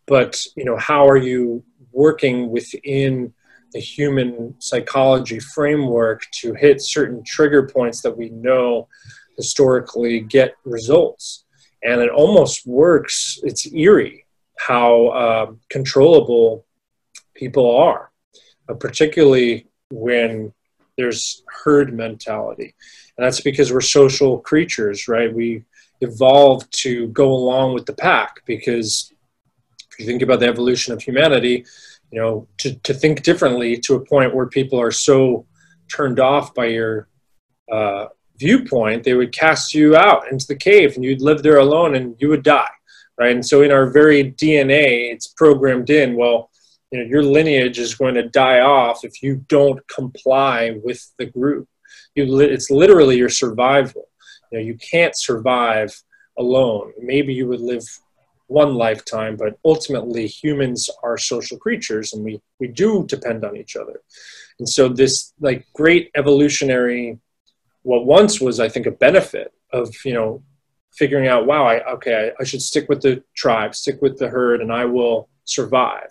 but you know how are you working within the human psychology framework to hit certain trigger points that we know historically get results? And it almost works it's eerie how uh, controllable people are uh, particularly when there's herd mentality. And that's because we're social creatures right? We evolved to go along with the pack because you think about the evolution of humanity, you know, to, to think differently to a point where people are so turned off by your uh, viewpoint, they would cast you out into the cave and you'd live there alone and you would die, right? And so in our very DNA, it's programmed in, well, you know, your lineage is going to die off if you don't comply with the group. You, it's literally your survival. You know, you can't survive alone. Maybe you would live one lifetime, but ultimately humans are social creatures and we, we do depend on each other. And so this like great evolutionary, what once was, I think, a benefit of, you know, figuring out, wow, I, okay, I, I should stick with the tribe, stick with the herd, and I will survive,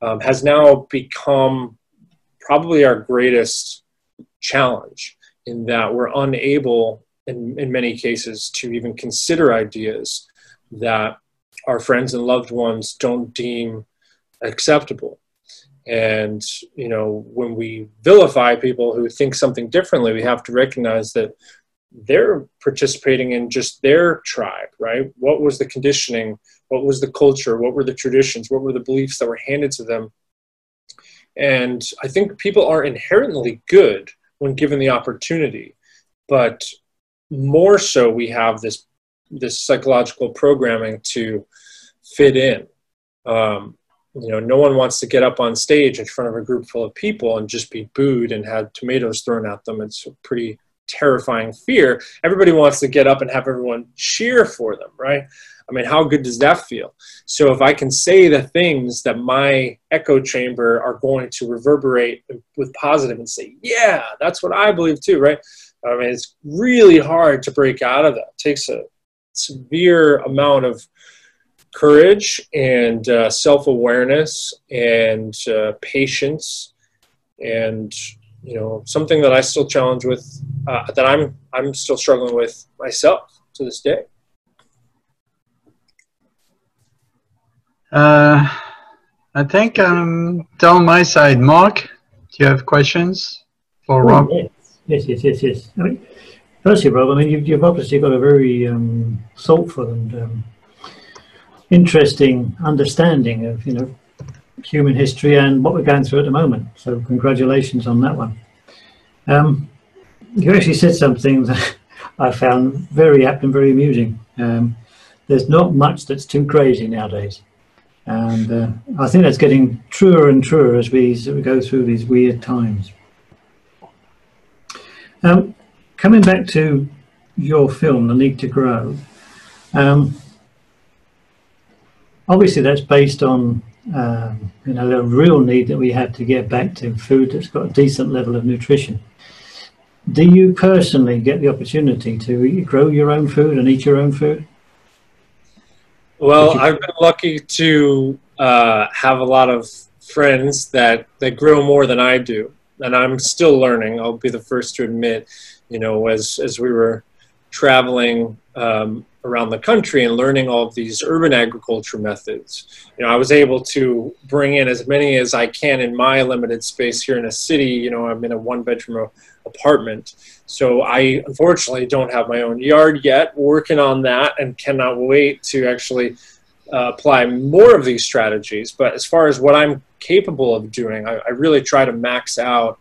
um, has now become probably our greatest challenge in that we're unable in, in many cases to even consider ideas that our friends and loved ones don't deem acceptable. And you know when we vilify people who think something differently we have to recognize that they're participating in just their tribe right? What was the conditioning? What was the culture? What were the traditions? What were the beliefs that were handed to them? And i think people are inherently good when given the opportunity but more so we have this this psychological programming to fit in. Um, you know, no one wants to get up on stage in front of a group full of people and just be booed and have tomatoes thrown at them. It's a pretty terrifying fear. Everybody wants to get up and have everyone cheer for them, right? I mean, how good does that feel? So if I can say the things that my echo chamber are going to reverberate with positive and say, yeah, that's what I believe too, right? I mean, it's really hard to break out of that. It takes a severe amount of courage and uh, self awareness and uh, patience, and you know something that I still challenge with uh, that I'm I'm still struggling with myself to this day. Uh, I think I'm down my side. Mark, do you have questions for oh, Rob? Yes, yes, yes, yes. yes. Firstly, Rob, I mean, you've, you've obviously got a very um, thoughtful and um, interesting understanding of you know human history and what we're going through at the moment. So congratulations on that one. Um, you actually said something that (laughs) I found very apt and very amusing. Um, there's not much that's too crazy nowadays. And uh, I think that's getting truer and truer as we, as we go through these weird times. Um, coming back to your film, The Need to Grow, um, obviously that's based on um, you know a real need that we have to get back to food that's got a decent level of nutrition. Do you personally get the opportunity to grow your own food and eat your own food? Well, I've been lucky to uh, have a lot of friends that that grow more than I do, and I'm still learning. I'll be the first to admit, you know, as as we were traveling um, around the country and learning all of these urban agriculture methods. You know, I was able to bring in as many as I can in my limited space here in a city. You know, I'm in a one bedroom apartment. So I unfortunately don't have my own yard yet, working on that and cannot wait to actually uh, apply more of these strategies. But as far as what I'm capable of doing, I, I really try to max out,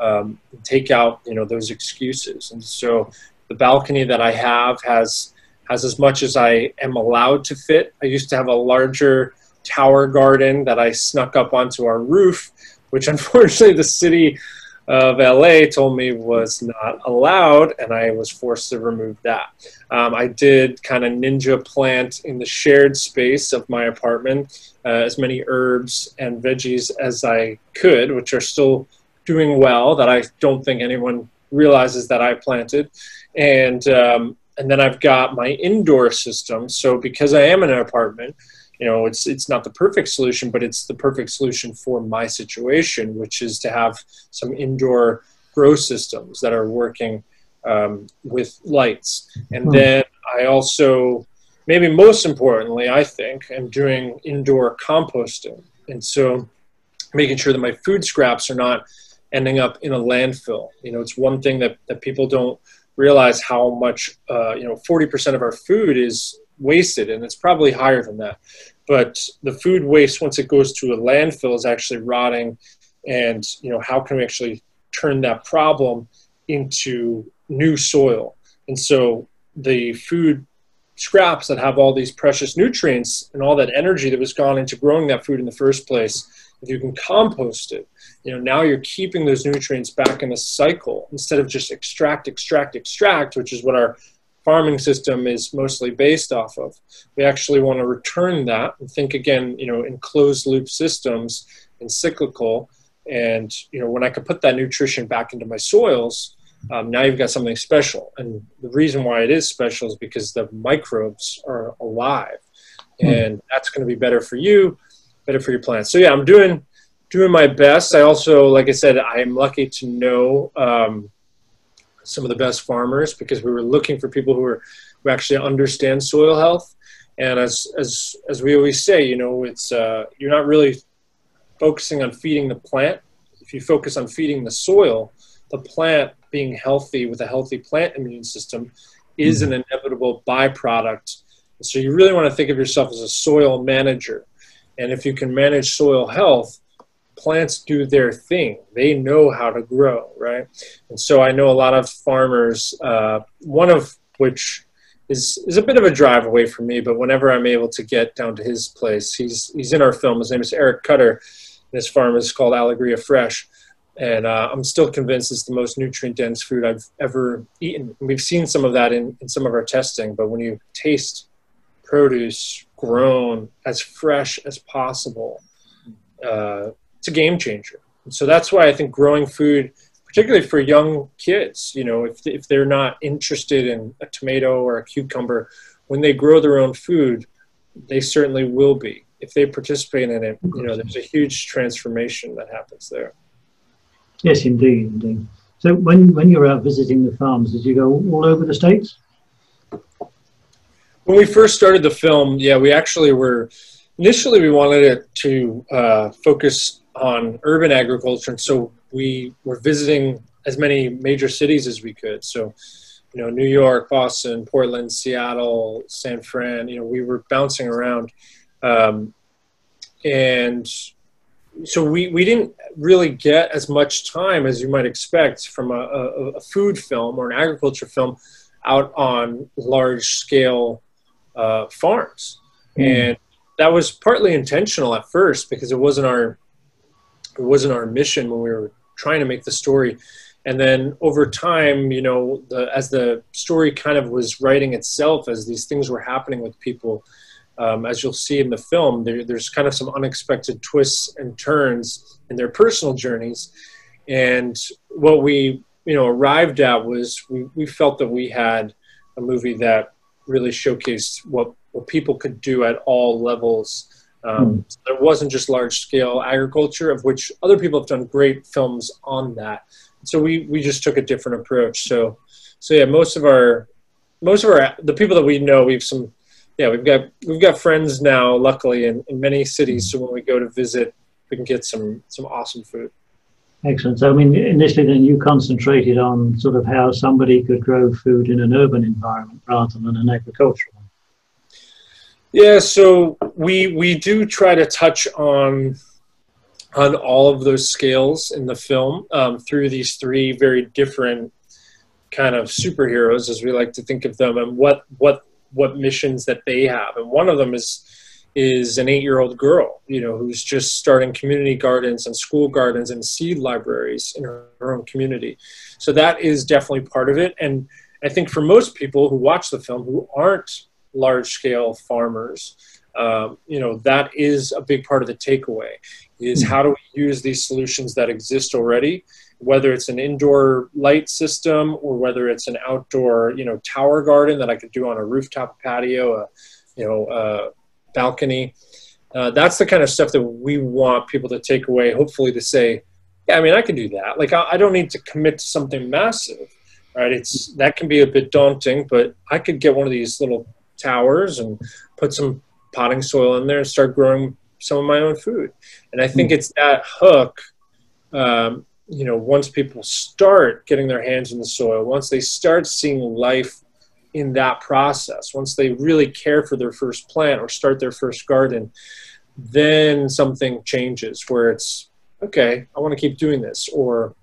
um, take out, you know, those excuses. And so the balcony that I have has has as much as I am allowed to fit. I used to have a larger tower garden that I snuck up onto our roof, which (laughs) unfortunately the city of LA told me was not allowed, and I was forced to remove that. Um, I did kind of ninja plant in the shared space of my apartment uh, as many herbs and veggies as I could, which are still doing well, that I don't think anyone realizes that I planted. And um, and then I've got my indoor system. So because I am in an apartment, you know, it's it's not the perfect solution, but it's the perfect solution for my situation, which is to have some indoor grow systems that are working um, with lights. And hmm. then I also, maybe most importantly, I think, am doing indoor composting. And so making sure that my food scraps are not ending up in a landfill. You know, it's one thing that, that people don't realize how much uh, you know 40% of our food is wasted and it's probably higher than that but the food waste once it goes to a landfill is actually rotting and you know how can we actually turn that problem into new soil and so the food scraps that have all these precious nutrients and all that energy that was gone into growing that food in the first place if you can compost it you know now you're keeping those nutrients back in a cycle instead of just extract extract extract which is what our farming system is mostly based off of. We actually want to return that and think again, you know, in closed loop systems and cyclical. And you know, when I can put that nutrition back into my soils, um, now you've got something special. And the reason why it is special is because the microbes are alive, hmm. and that's going to be better for you, better for your plants. So yeah, I'm doing doing my best. I also, like I said, I am lucky to know. Um, some of the best farmers because we were looking for people who are who actually understand soil health. And as as as we always say, you know, it's uh, you're not really focusing on feeding the plant. If you focus on feeding the soil, the plant being healthy with a healthy plant immune system is an inevitable byproduct. So you really want to think of yourself as a soil manager. And if you can manage soil health, plants do their thing. They know how to grow, right? And so I know a lot of farmers, uh, one of which is, is a bit of a drive away from me, but whenever I'm able to get down to his place, he's, he's in our film. His name is Eric Cutter. and His farm is called Alegria Fresh. And uh, I'm still convinced it's the most nutrient dense food I've ever eaten. We've seen some of that in, in some of our testing, but when you taste produce grown as fresh as possible, uh, it's a game changer. And so that's why I think growing food, particularly for young kids, you know, if, if they're not interested in a tomato or a cucumber, when they grow their own food, they certainly will be. If they participate in it, you know, there's a huge transformation that happens there. Yes, indeed, indeed. So when, when you're out visiting the farms, did you go all over the states? When we first started the film, yeah, we actually were initially we wanted it to uh, focus on urban agriculture, and so we were visiting as many major cities as we could. So, you know, New York, Boston, Portland, Seattle, San Fran. You know, we were bouncing around, um, and so we we didn't really get as much time as you might expect from a, a, a food film or an agriculture film out on large scale uh, farms, mm. and that was partly intentional at first because it wasn't our it wasn't our mission when we were trying to make the story. And then over time you know the, as the story kind of was writing itself as these things were happening with people um, as you'll see in the film there, there's kind of some unexpected twists and turns in their personal journeys. And what we you know arrived at was we, we felt that we had a movie that really showcased what, what people could do at all levels um, mm. so there wasn't just large scale agriculture, of which other people have done great films on that. So we we just took a different approach. So so yeah, most of our most of our the people that we know, we've some yeah we've got we've got friends now, luckily in, in many cities. So when we go to visit, we can get some some awesome food. Excellent. So, I mean, initially, then you concentrated on sort of how somebody could grow food in an urban environment rather than an agricultural. One. Yeah, so we we do try to touch on on all of those scales in the film um, through these three very different kind of superheroes, as we like to think of them, and what what what missions that they have. And one of them is is an eight year old girl, you know, who's just starting community gardens and school gardens and seed libraries in her, her own community. So that is definitely part of it. And I think for most people who watch the film who aren't large scale farmers. Um, you know that is a big part of the takeaway is how do we use these solutions that exist already whether it's an indoor light system or whether it's an outdoor you know tower garden that i could do on a rooftop patio a you know balcony uh, that's the kind of stuff that we want people to take away hopefully to say yeah i mean i can do that like i, I don't need to commit to something massive right it's that can be a bit daunting but i could get one of these little towers and put some potting soil in there and start growing some of my own food. And I think mm. it's that hook. Um, you know, once people start getting their hands in the soil, once they start seeing life in that process, once they really care for their first plant or start their first garden, then something changes where it's okay, I want to keep doing this, or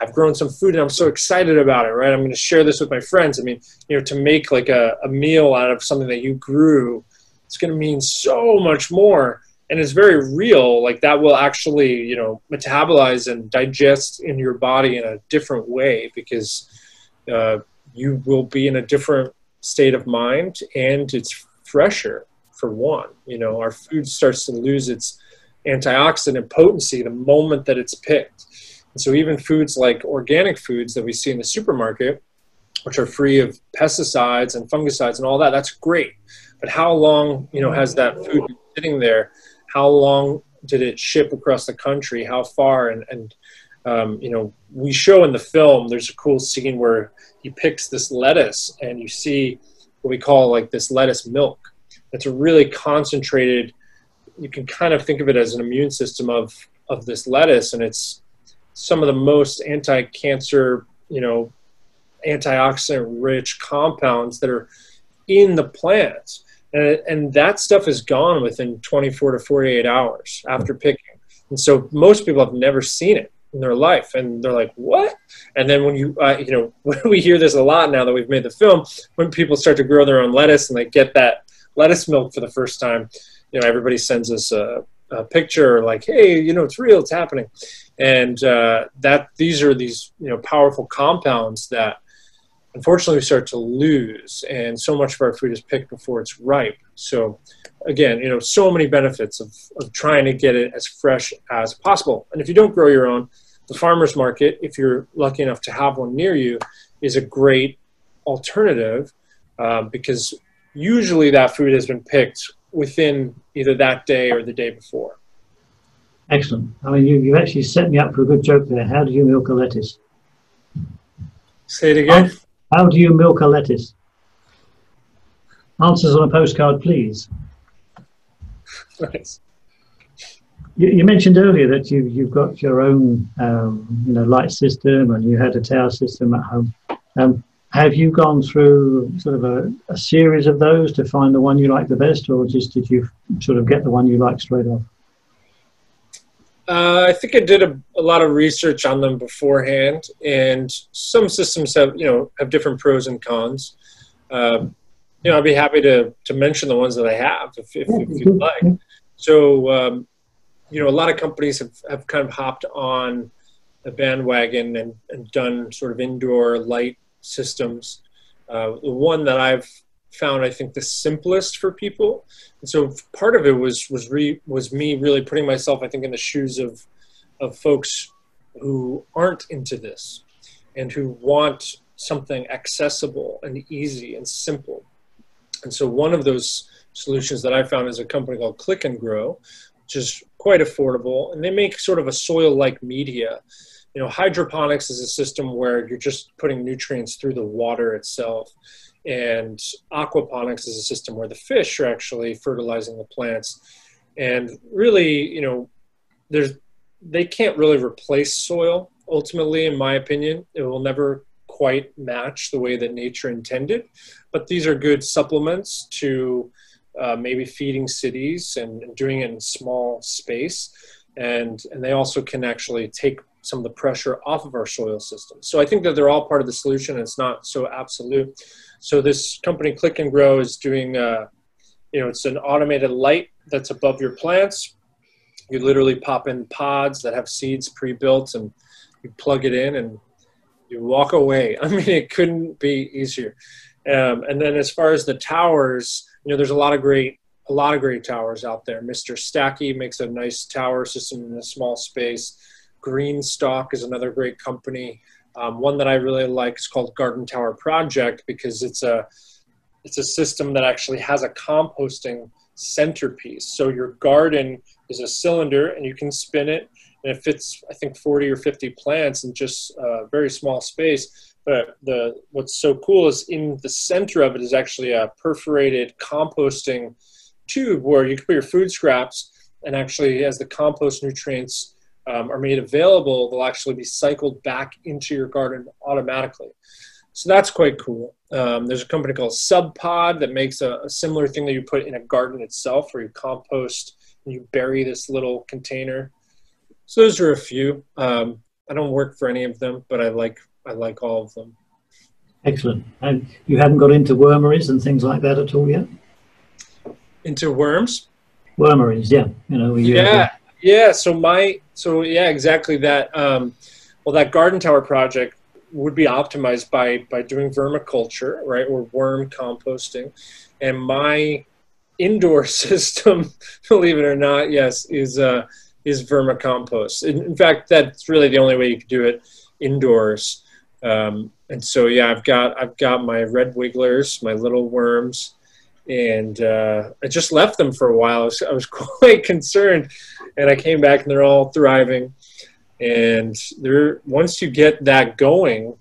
I've grown some food and I'm so excited about it, right? I'm going to share this with my friends. I mean, you know, to make like a, a meal out of something that you grew, it's going to mean so much more. And it's very real. Like that will actually, you know, metabolize and digest in your body in a different way because uh, you will be in a different state of mind and it's fresher for one. You know, our food starts to lose its antioxidant potency the moment that it's picked. And so even foods like organic foods that we see in the supermarket, which are free of pesticides and fungicides and all that, that's great. But how long, you know, has that food been sitting there? How long did it ship across the country? How far? And, and um, you know, we show in the film, there's a cool scene where he picks this lettuce and you see what we call like this lettuce milk. It's a really concentrated, you can kind of think of it as an immune system of, of this lettuce. And it's some of the most anti-cancer, you know, antioxidant rich compounds that are in the plants. And, and that stuff is gone within 24 to 48 hours after picking. And so most people have never seen it in their life. And they're like what? And then when you uh, you know (laughs) when we hear this a lot now that we've made the film when people start to grow their own lettuce and they get that lettuce milk for the first time you know everybody sends us a, a picture like hey you know it's real it's happening. And uh, that these are these you know powerful compounds that unfortunately we start to lose and so much of our food is picked before it's ripe. So again you know so many benefits of, of trying to get it as fresh as possible. And if you don't grow your own the farmers market if you're lucky enough to have one near you is a great alternative um, because usually that food has been picked within either that day or the day before excellent i mean you, you actually set me up for a good joke there how do you milk a lettuce say it again how do you milk a lettuce? Answers on a postcard, please. (laughs) Nice. You, you, mentioned earlier that you, you've got your own um, you know, light system and you had a tower system at home. Um, have you gone through sort of a, a, series of those to find the one you like the best, or just did you sort of get the one you like straight off? Uh, I think I did a, a, lot of research on them beforehand, and some systems have you know have different pros and cons. Uh, you know, I'd be happy to to mention the ones that I have if, if, if you'd like. So, um, you know, a lot of companies have, have kind of hopped on the bandwagon and, and done sort of indoor light systems. Uh, the one that I've found I think the simplest for people. And so part of it was was re, was me really putting myself I think in the shoes of of folks who aren't into this and who want something accessible and easy and simple. And so one of those solutions that I found is a company called Click and Grow, which is quite affordable and they make sort of a soil like media. You know, hydroponics is a system where you're just putting nutrients through the water itself and aquaponics is a system where the fish are actually fertilizing the plants. And really you know there's they can't really replace soil. Ultimately in my opinion it will never quite match the way that nature intended. But these are good supplements to uh, maybe feeding cities and, doing it in small space and and they also can actually take some of the pressure off of our soil system. So I think that they're all part of the solution. It's not so absolute. So this company, Click and Grow, is doing, uh, you know, it's an automated light that's above your plants. You literally pop in pods that have seeds pre-built, and you plug it in, and you walk away. (laughs) I mean, it couldn't be easier. Um, and then as far as the towers, you know, there's a lot of great a lot of great towers out there. Mr. Stacky makes a nice tower system in a small space. GreenStalk is another great company. Um, one that I really like is called Garden Tower Project because it's a it's a system that actually has a composting centerpiece. So your garden is a cylinder and you can spin it and it fits I think 40 or 50 plants in just a very small space. But the what's so cool is in the center of it is actually a perforated composting tube where you can put your food scraps and actually as the compost nutrients um, are made available, they'll actually be cycled back into your garden automatically. So that's quite cool. Um, there's a company called SubPod that makes a, a, similar thing that you put in a garden itself, where you compost and you bury this little container. So those are a few. Um, I don't work for any of them, but I like I like all of them. Excellent. And you haven't got into wormeries and things like that at all yet? Into worms? Wormeries, yeah. You know, yeah. Yeah, so my so yeah, exactly that. Um, well, that garden tower project would be optimized by by doing vermiculture, right, or worm composting. And my indoor (laughs) system, believe it or not, yes, is uh, is vermicompost. In, in fact, that's really the only way you can do it indoors. Um, and so, yeah, I've got I've got my red wigglers, my little worms, and uh, I just left them for a while. I was, I was (laughs) quite concerned, and I came back and they're all thriving. And there, once you get that going,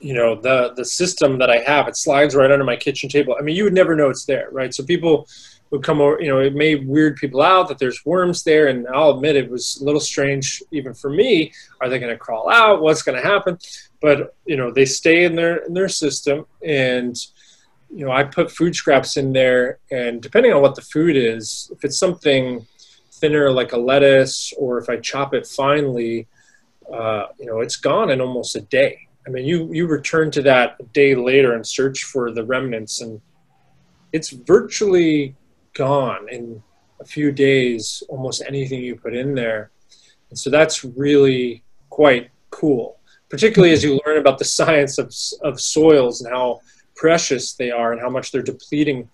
you know the the system that I have, it slides right under my kitchen table. I mean, you would never know it's there, right? So people would come over. You know, it may weird people out that there's worms there, and I'll admit it was a little strange even for me. Are they going to crawl out? What's going to happen? But you know, they stay in their in their system, and you know, I put food scraps in there, and depending on what the food is, if it's something thinner like a lettuce, or if I chop it finely, uh, you know, it's gone in almost a day. I mean, you you return to that a day later and search for the remnants, and it's virtually gone in a few days. Almost anything you put in there, and so that's really quite cool. Particularly as you (laughs) learn about the science of of soils and how precious they are and how much they're depleting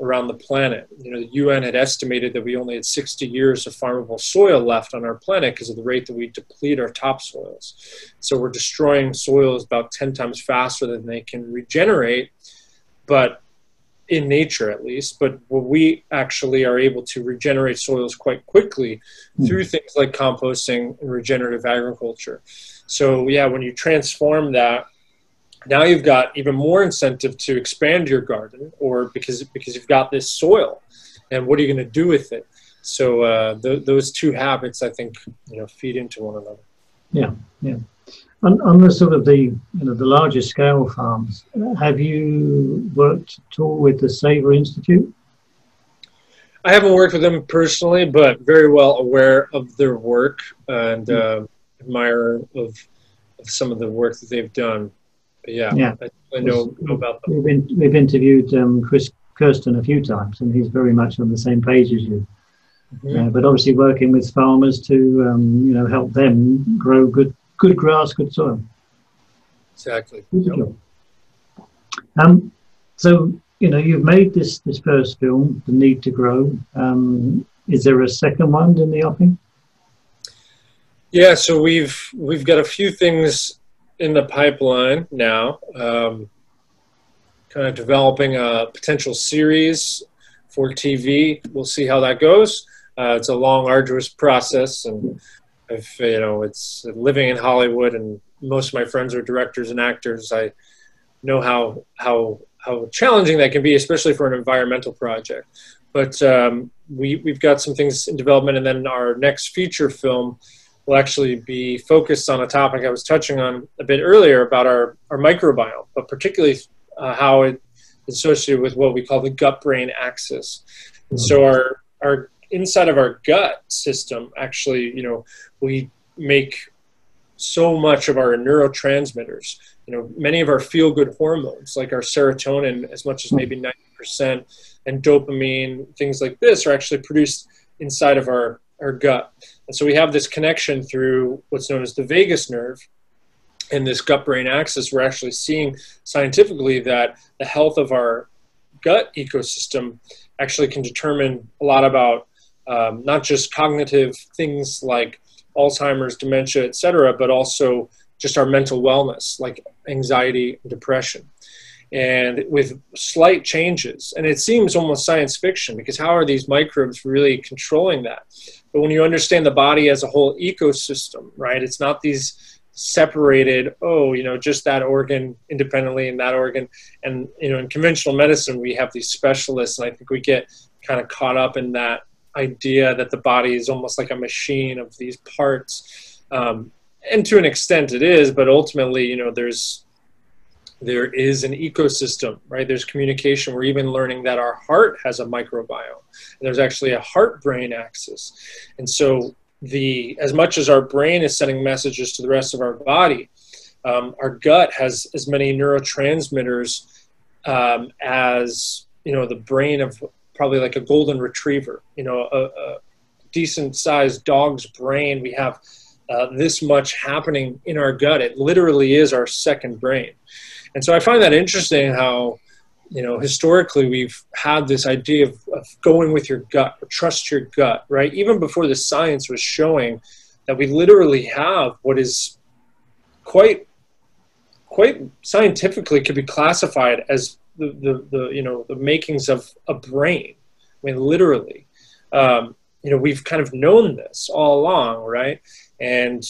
around the planet. You know, the UN had estimated that we only had 60 years of farmable soil left on our planet because of the rate that we deplete our topsoils. So we're destroying soils about 10 times faster than they can regenerate, but in nature at least. But we actually are able to regenerate soils quite quickly mm. through things like composting and regenerative agriculture. So yeah, when you transform that now you've got even more incentive to expand your garden or because because you've got this soil and what are you going to do with it so uh, th- those two habits i think you know feed into one another yeah yeah on, on the sort of the you know the larger scale farms have you worked at all with the Savory institute i haven't worked with them personally but very well aware of their work and mm. uh, admire of, of some of the work that they've done yeah, yeah. I, know, know, about them. We've, been, we've interviewed um, Chris Kirsten a few times, and he's very much on the same page as you. Mm-hmm. Uh, but obviously, working with farmers to um, you know help them grow good good grass, good soil. Exactly. Yep. Um, so you know you've made this this first film, The Need to Grow. Um, is there a second one in the offing? Yeah, so we've we've got a few things in the pipeline now, um, kind of developing a potential series for TV. We'll see how that goes. Uh, it's a long, arduous process, and if you know, it's living in Hollywood, and most of my friends are directors and actors. I know how how how challenging that can be, especially for an environmental project. But um, we we've got some things in development, and then our next feature film will actually be focused on a topic I was touching on a bit earlier about our, our microbiome, but particularly uh, how it is associated with what we call the gut brain axis. And so mm-hmm. our, our inside of our gut system, actually, you know, we make so much of our neurotransmitters. You know, many of our feel good hormones, like our serotonin, as much as maybe 90%, and dopamine, things like this, are actually produced inside of our, our gut. And so we have this connection through what's known as the vagus nerve and this gut brain axis. We're actually seeing scientifically that the health of our gut ecosystem actually can determine a lot about um, not just cognitive things like Alzheimer's, dementia, etc., but also just our mental wellness, like anxiety depression and with slight changes. And it seems almost science fiction because how are these microbes really controlling that? But when you understand the body as a whole ecosystem, right, it's not these separated, oh, you know, just that organ independently and that organ. And, you know, in conventional medicine, we have these specialists, and I think we get kind of caught up in that idea that the body is almost like a machine of these parts. Um, and to an extent it is, but ultimately, you know, there's there is an ecosystem, right? There's communication. We're even learning that our heart has a microbiome. And there's actually a heart-brain axis. And so the as much as our brain is sending messages to the rest of our body, um, our gut has as many neurotransmitters um, as you know the brain of probably like a golden retriever. You know, a, a decent sized dog's brain. We have uh, this much happening in our gut. It literally is our second brain. And so I find that interesting how, you know, historically we've had this idea of, of going with your gut, or trust your gut, right? Even before the science was showing that we literally have what is quite quite scientifically could be classified as the, the, the you know the makings of a brain. I mean, literally, um, you know, we've kind of known this all along, right? And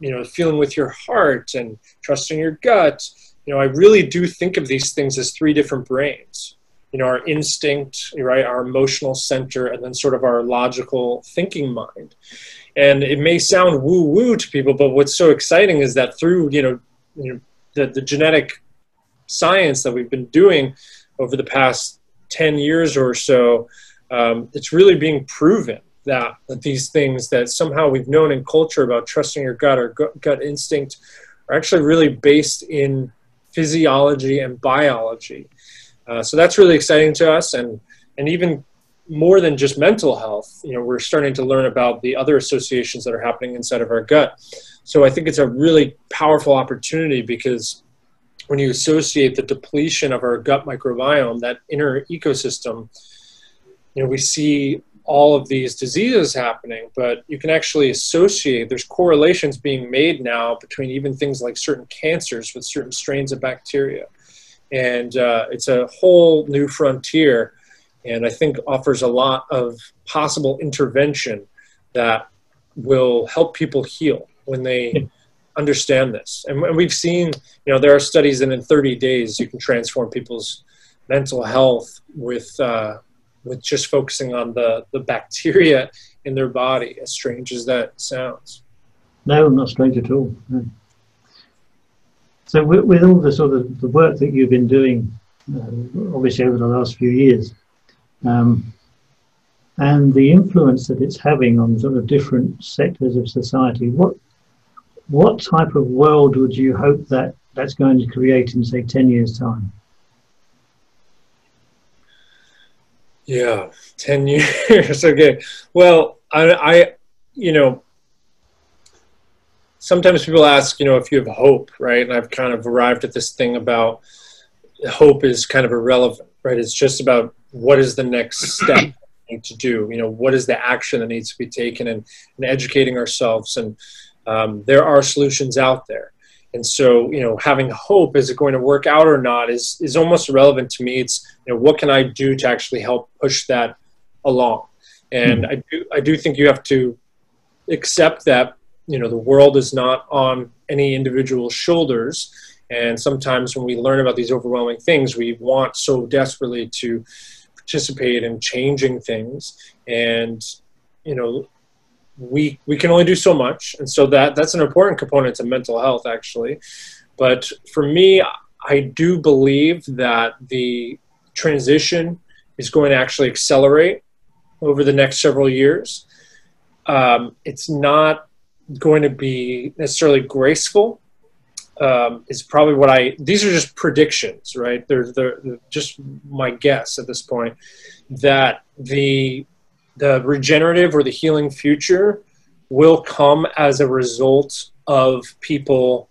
you know, feeling with your heart and trusting your gut. You know, I really do think of these things as three different brains. You know, our instinct, right, our emotional center, and then sort of our logical thinking mind. And it may sound woo woo to people, but what's so exciting is that through you know, you know the, the genetic science that we've been doing over the past 10 years or so, um, it's really being proven that, that these things that somehow we've known in culture about trusting your gut or gut, gut instinct are actually really based in physiology and biology. Uh, so that's really exciting to us, and and even more than just mental health, you know, we're starting to learn about the other associations that are happening inside of our gut. So I think it's a really powerful opportunity because when you associate the depletion of our gut microbiome, that inner ecosystem, you know, we see all of these diseases happening, but you can actually associate, there's correlations being made now between even things like certain cancers with certain strains of bacteria. And uh, it's a whole new frontier, and I think offers a lot of possible intervention that will help people heal when they understand this. And, we've seen, you know, there are studies that in 30 days you can transform people's mental health with uh, with just focusing on the the bacteria in their body. As strange as that sounds. No, not strange at all. No. So with, with, all the sort of the work that you've been doing, uh, obviously over the last few years, um, and the influence that it's having on sort of different sectors of society, what what type of world would you hope that that's going to create in, say, 10 years' time? Yeah, 10 years. (laughs) okay. Well, I, I, you know, sometimes people ask, you know, if you have hope, right? And I've kind of arrived at this thing about hope is kind of irrelevant, right? It's just about what is the next (clears throat) step to do, you know, what is the action that needs to be taken and, and educating ourselves and, um, there are solutions out there. And so, you know, having hope, is it going to work out or not, is, is almost irrelevant to me. It's, you know, what can I do to actually help push that along? And mm-hmm. I do, I do think you have to accept that, you know, the world is not on any individual shoulders. And sometimes when we learn about these overwhelming things, we want so desperately to participate in changing things. And, you know, we we can only do so much, and so that that's an important component to mental health, actually. But for me, I do believe that the transition is going to actually accelerate over the next several years. Um, it's not going to be necessarily graceful. Um, is probably what I. These are just predictions, right? They're, they're, they're just my guess at this point that the the regenerative or the healing future will come as a result of people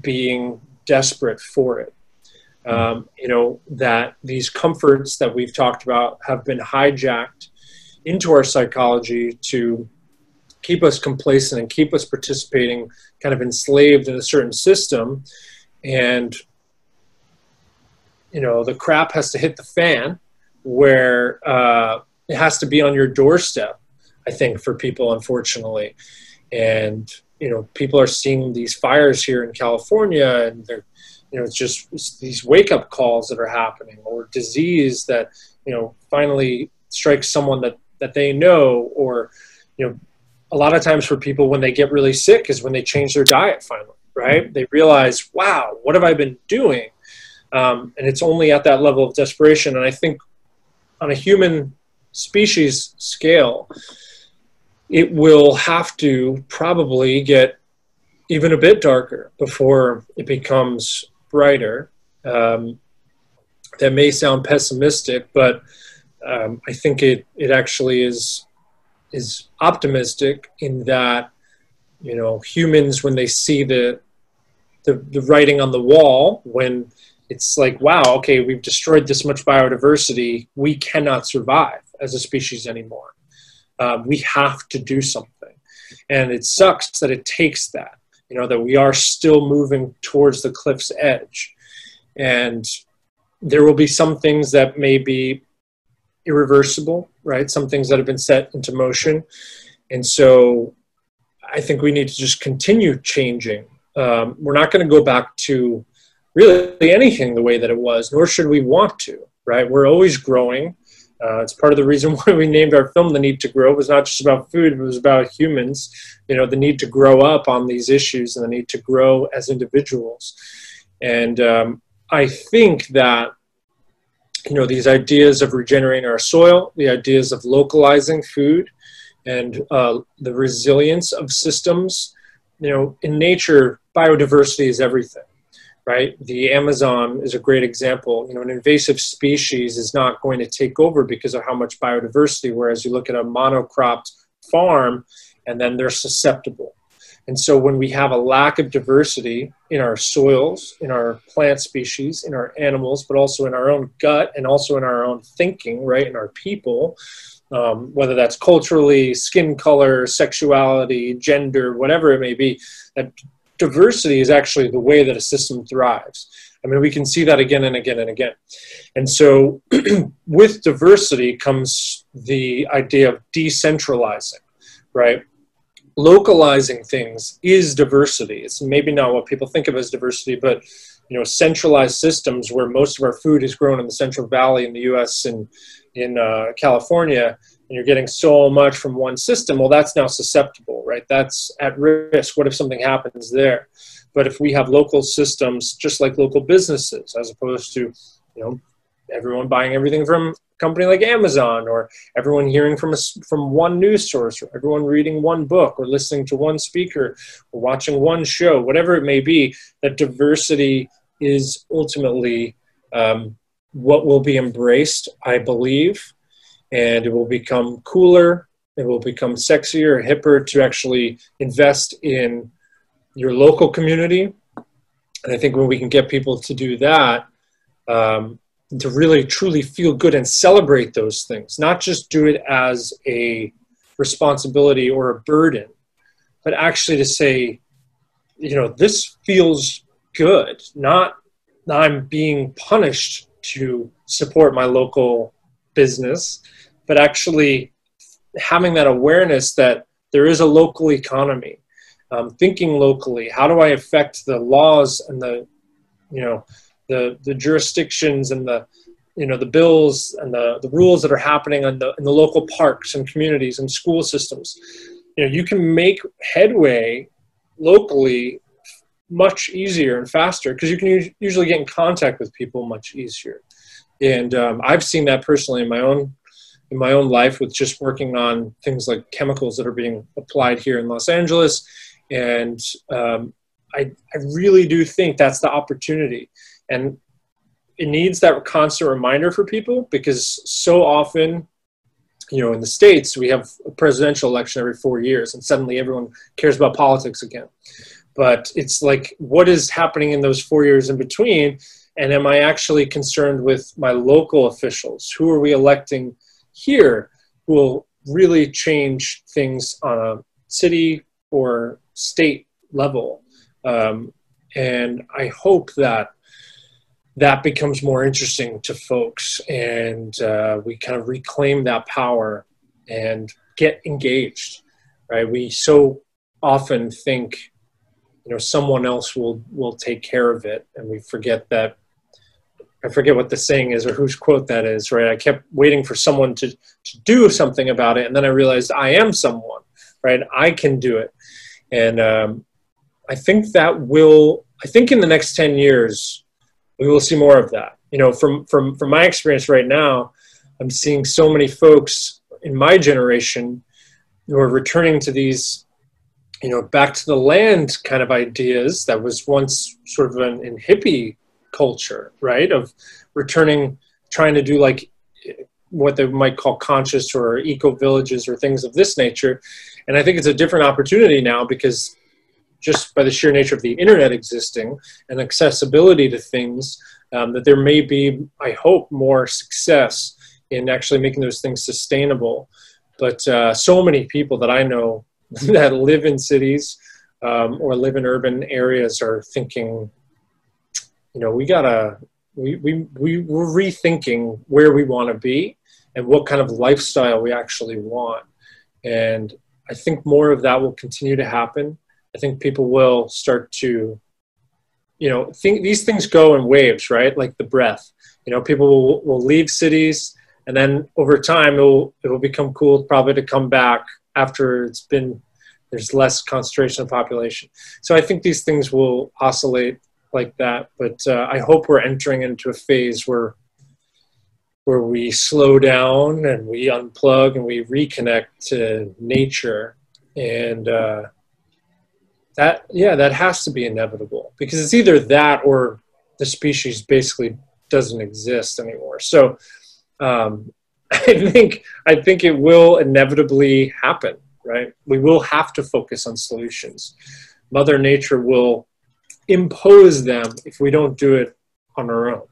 being desperate for it. Um, you know, that these comforts that we've talked about have been hijacked into our psychology to keep us complacent and keep us participating, kind of enslaved in a certain system. And, you know, the crap has to hit the fan where, uh, it has to be on your doorstep i think for people unfortunately. And you know people are seeing these fires here in california and they're you know it's just it's these wake up calls that are happening or disease that you know finally strikes someone that that they know or you know a lot of times for people when they get really sick is when they change their diet finally right? They realize wow what have i been doing? Um, and it's only at that level of desperation. And i think on a human species scale, it will have to probably get even a bit darker before it becomes brighter. Um, that may sound pessimistic, but um, I think it, it actually is is optimistic in that you know humans when they see the, the the writing on the wall when it's like wow okay we've destroyed this much biodiversity we cannot survive as a species anymore. Um, we have to do something. And it sucks that it takes that you know that we are still moving towards the cliff's edge. And there will be some things that may be irreversible right? Some things that have been set into motion. And so i think we need to just continue changing. Um, we're not going to go back to really anything the way that it was nor should we want to right? We're always growing uh, it's part of the reason (laughs) why we named our film "The Need to Grow." It was not just about food; it was about humans. You know, the need to grow up on these issues and the need to grow as individuals. And um, I think that you know these ideas of regenerating our soil, the ideas of localizing food, and uh, the resilience of systems. You know, in nature, biodiversity is everything right? The Amazon is a great example. You know, an invasive species is not going to take over because of how much biodiversity, whereas you look at a monocropped farm and then they're susceptible. And so when we have a lack of diversity in our soils, in our plant species, in our animals, but also in our own gut and also in our own thinking, right, in our people, um, whether that's culturally, skin color, sexuality, gender, whatever it may be, that diversity is actually the way that a system thrives. I mean, we can see that again and again and again. And so, (clears throat) with diversity comes the idea of decentralizing, right? Localizing things is diversity. It's maybe not what people think of as diversity, but you know, centralized systems where most of our food is grown in the Central Valley in the U.S. and in uh, California and you're getting so much from one system, well, that's now susceptible, right? That's at risk. What if something happens there? But if we have local systems, just like local businesses, as opposed to, you know, everyone buying everything from a company like Amazon, or everyone hearing from a, from one news source, or everyone reading one book, or listening to one speaker, or watching one show, whatever it may be, that diversity is ultimately um, what will be embraced, I believe, and it will become cooler it will become sexier hipper to actually invest in your local community. And i think when we can get people to do that um, to really truly feel good and celebrate those things not just do it as a responsibility or a burden but actually to say you know this feels good not i'm being punished to support my local business but actually having that awareness that there is a local economy, um, thinking locally. How do I affect the laws and the, you know, the the jurisdictions and the, you know, the bills and the, the rules that are happening in the in the local parks and communities and school systems. You know, you can make headway locally much easier and faster because you can usually get in contact with people much easier. And um, I've seen that personally in my own in my own life with just working on things like chemicals that are being applied here in Los Angeles. And um, I, I really do think that's the opportunity. And it needs that constant reminder for people because so often, you know, in the States, we have a presidential election every four years, and suddenly everyone cares about politics again. But it's like, what is happening in those four years in between? And am I actually concerned with my local officials? Who are we electing? Here will really change things on a city or state level. Um, and I hope that that becomes more interesting to folks and uh, we kind of reclaim that power and get engaged, right? We so often think, you know, someone else will, will take care of it. And we forget that I forget what the saying is or whose quote that is, right? I kept waiting for someone to, to do something about it. And then I realized I am someone, right? I can do it. And um, I think that will, I think in the next 10 years, we will see more of that. You know, from, from, from my experience right now, I'm seeing so many folks in my generation who are returning to these, you know, back to the land kind of ideas that was once sort of an, in hippie culture, right? Of returning, trying to do like what they might call conscious or eco villages or things of this nature. And I think it's a different opportunity now because just by the sheer nature of the internet existing and accessibility to things, um, that there may be, I hope, more success in actually making those things sustainable. But uh, so many people that I know (laughs) that live in cities um, or live in urban areas are thinking, you know, we gotta, we, we, we, we're rethinking where we want to be and what kind of lifestyle we actually want. And I think more of that will continue to happen. I think people will start to, you know, think these things go in waves, right? Like the breath. You know, people will, will leave cities, and then over time, it will it will become cool probably to come back after it's been there's less concentration of population. So I think these things will oscillate like that. But uh, I hope we're entering into a phase where where we slow down and we unplug and we reconnect to nature. And uh, that yeah that has to be inevitable because it's either that or the species basically doesn't exist anymore. So um, (laughs) i think i think it will inevitably happen right? We will have to focus on solutions. Mother nature will impose them if we don't do it on our own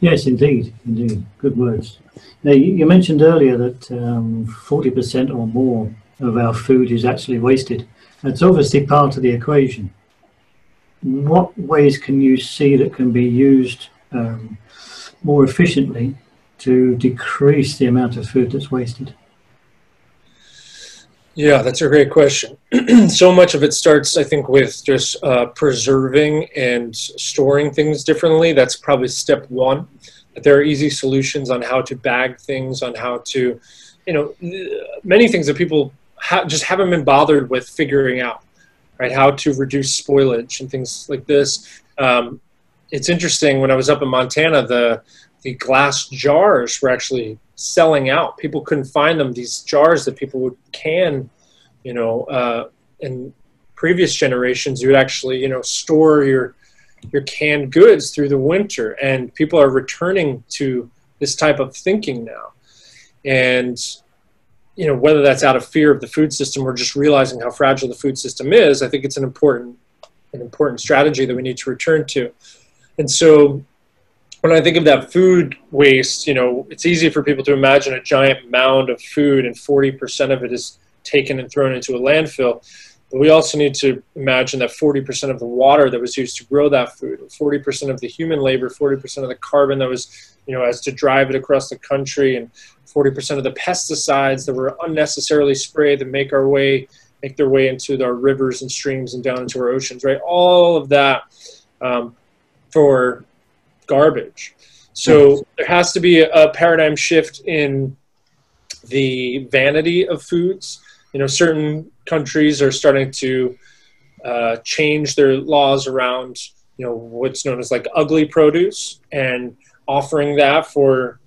Yes, indeed, indeed. Good words. Now, you, mentioned earlier that um, 40% or more of our food is actually wasted. That's obviously part of the equation. What ways can you see that can be used um, more efficiently to decrease the amount of food that's wasted? Yeah, that's a great question. (clears throat) so much of it starts, I think, with just uh, preserving and storing things differently. That's probably step one. There are easy solutions on how to bag things, on how to, you know, many things that people ha- just haven't been bothered with figuring out, right? How to reduce spoilage and things like this. Um, it's interesting when I was up in Montana, the the glass jars were actually selling out. People couldn't find them. These jars that people would can, you know, uh, in previous generations, you would actually, you know, store your your canned goods through the winter, and people are returning to this type of thinking now. And you know, whether that's out of fear of the food system or just realizing how fragile the food system is, I think it's an important an important strategy that we need to return to. And so when I think of that food waste, you know, it's easy for people to imagine a giant mound of food and 40% of it is taken and thrown into a landfill. But we also need to imagine that 40% of the water that was used to grow that food, 40% of the human labor, 40% of the carbon that was, you know, as to drive it across the country, and 40% of the pesticides that were unnecessarily sprayed that make our way, make their way into our rivers and streams and down into our oceans, right? All of that um, for garbage. So there has to be a, paradigm shift in the vanity of foods. You know, certain countries are starting to uh, change their laws around, you know, what's known as like ugly produce and offering that for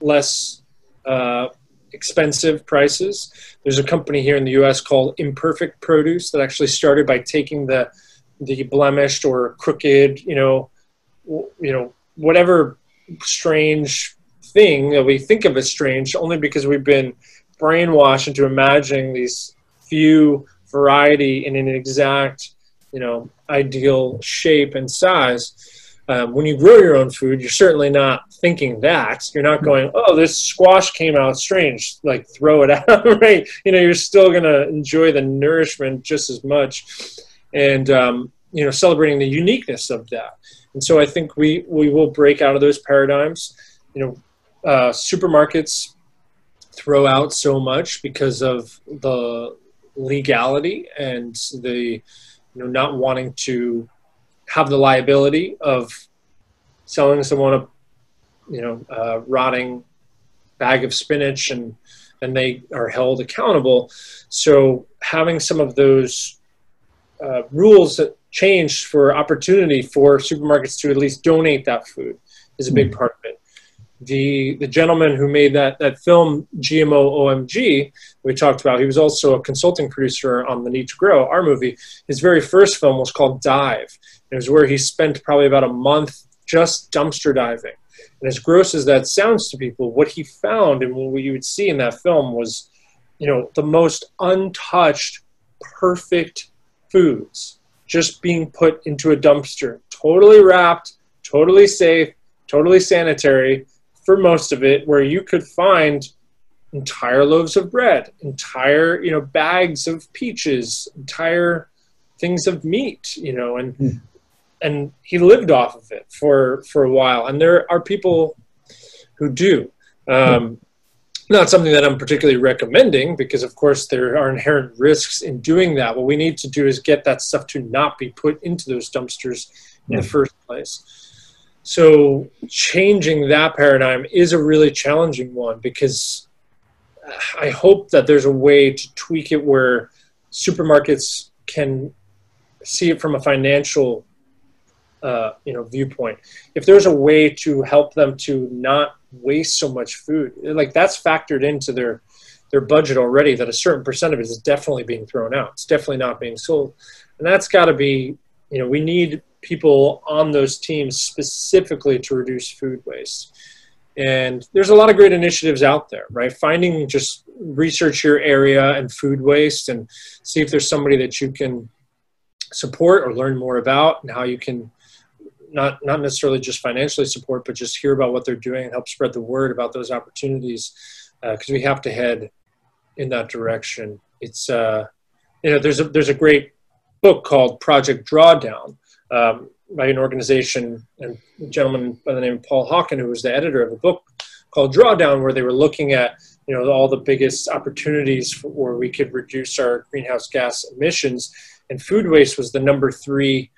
less uh, expensive prices. There's a company here in the U.S. called Imperfect Produce that actually started by taking the the blemished or crooked, you know, you know, whatever strange thing that we think of as strange only because we've been brainwashed into imagining these few variety in an exact you know ideal shape and size. Um, when you grow your own food you're certainly not thinking that. You're not going oh this squash came out strange like throw it (laughs) out right? You know you're still going to enjoy the nourishment just as much. And um, you know celebrating the uniqueness of that and so I think we, we will break out of those paradigms. You know, uh, supermarkets throw out so much because of the legality and the you know not wanting to have the liability of selling someone a you know rotting bag of spinach and and they are held accountable so having some of those uh, rules that changed for opportunity for supermarkets to at least donate that food is a big hmm. part of it. The the gentleman who made that that film GMO OMG we talked about, he was also a consulting producer on the Need to Grow, our movie. His very first film was called Dive. It was where he spent probably about a month just dumpster diving. And as gross as that sounds to people, what he found and what you would see in that film was you know, the most untouched, perfect foods just being put into a dumpster, totally wrapped, totally safe, totally sanitary for most of it, where you could find entire loaves of bread, entire, you know, bags of peaches, entire things of meat, you know, and mm. and he lived off of it for for a while. And there are people who do. Um, not something that I'm particularly recommending because, of course, there are inherent risks in doing that. What we need to do is get that stuff to not be put into those dumpsters in yeah. the first place. So, changing that paradigm is a really challenging one because I hope that there's a way to tweak it where supermarkets can see it from a financial uh, you know viewpoint if there's a way to help them to not waste so much food. Like that's factored into their their budget already that a certain percent of it is definitely being thrown out. It's definitely not being sold. And that's got to be you know we need people on those teams specifically to reduce food waste. And there's a lot of great initiatives out there right? Finding just research your area and food waste and see if there's somebody that you can support or learn more about and how you can not not necessarily just financially support, but just hear about what they're doing and help spread the word about those opportunities because uh, we have to head in that direction. It's uh, you know there's a there's a great book called Project Drawdown um, by an organization and a gentleman by the name of Paul Hawken, who was the editor of a book called Drawdown, where they were looking at you know all the biggest opportunities for, where we could reduce our greenhouse gas emissions, and food waste was the number three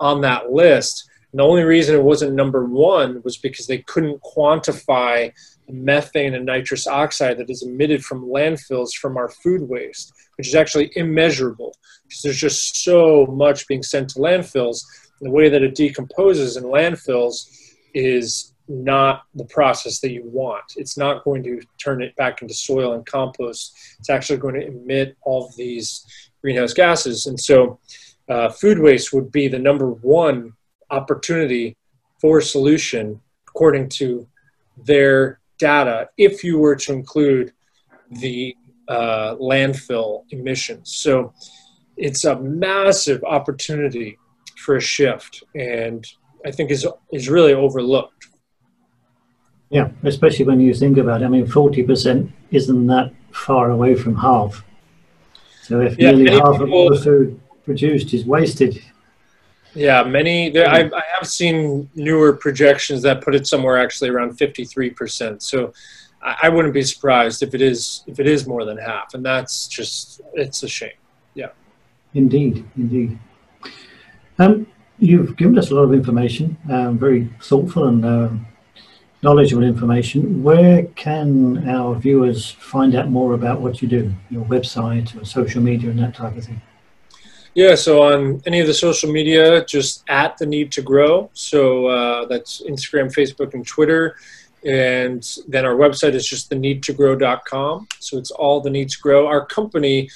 on that list. And the only reason it wasn't number one was because they couldn't quantify the methane and nitrous oxide that is emitted from landfills from our food waste, which is actually immeasurable because there's just so much being sent to landfills. And the way that it decomposes in landfills is not the process that you want. It's not going to turn it back into soil and compost. It's actually going to emit all of these greenhouse gases. And so, uh, food waste would be the number one opportunity for solution according to their data if you were to include the uh, landfill emissions. So it's a massive opportunity for a shift, and I think is is really overlooked. Yeah, especially when you think about it. I mean, forty percent isn't that far away from half. So if yeah, nearly half people, of all the food produced is wasted, yeah, many. There, I've, I have seen newer projections that put it somewhere actually around fifty-three percent. So, I, I wouldn't be surprised if it is if it is more than half, and that's just it's a shame. Yeah. Indeed, indeed. Um, you've given us a lot of information, um, very thoughtful and um, knowledgeable information. Where can our viewers find out more about what you do? Your website or social media and that type of thing. Yeah, so on any of the social media, just at the need to grow. So uh, that's Instagram, Facebook, and Twitter. And then our website is just theneedtogrow.com. So it's all the need to grow. Our company,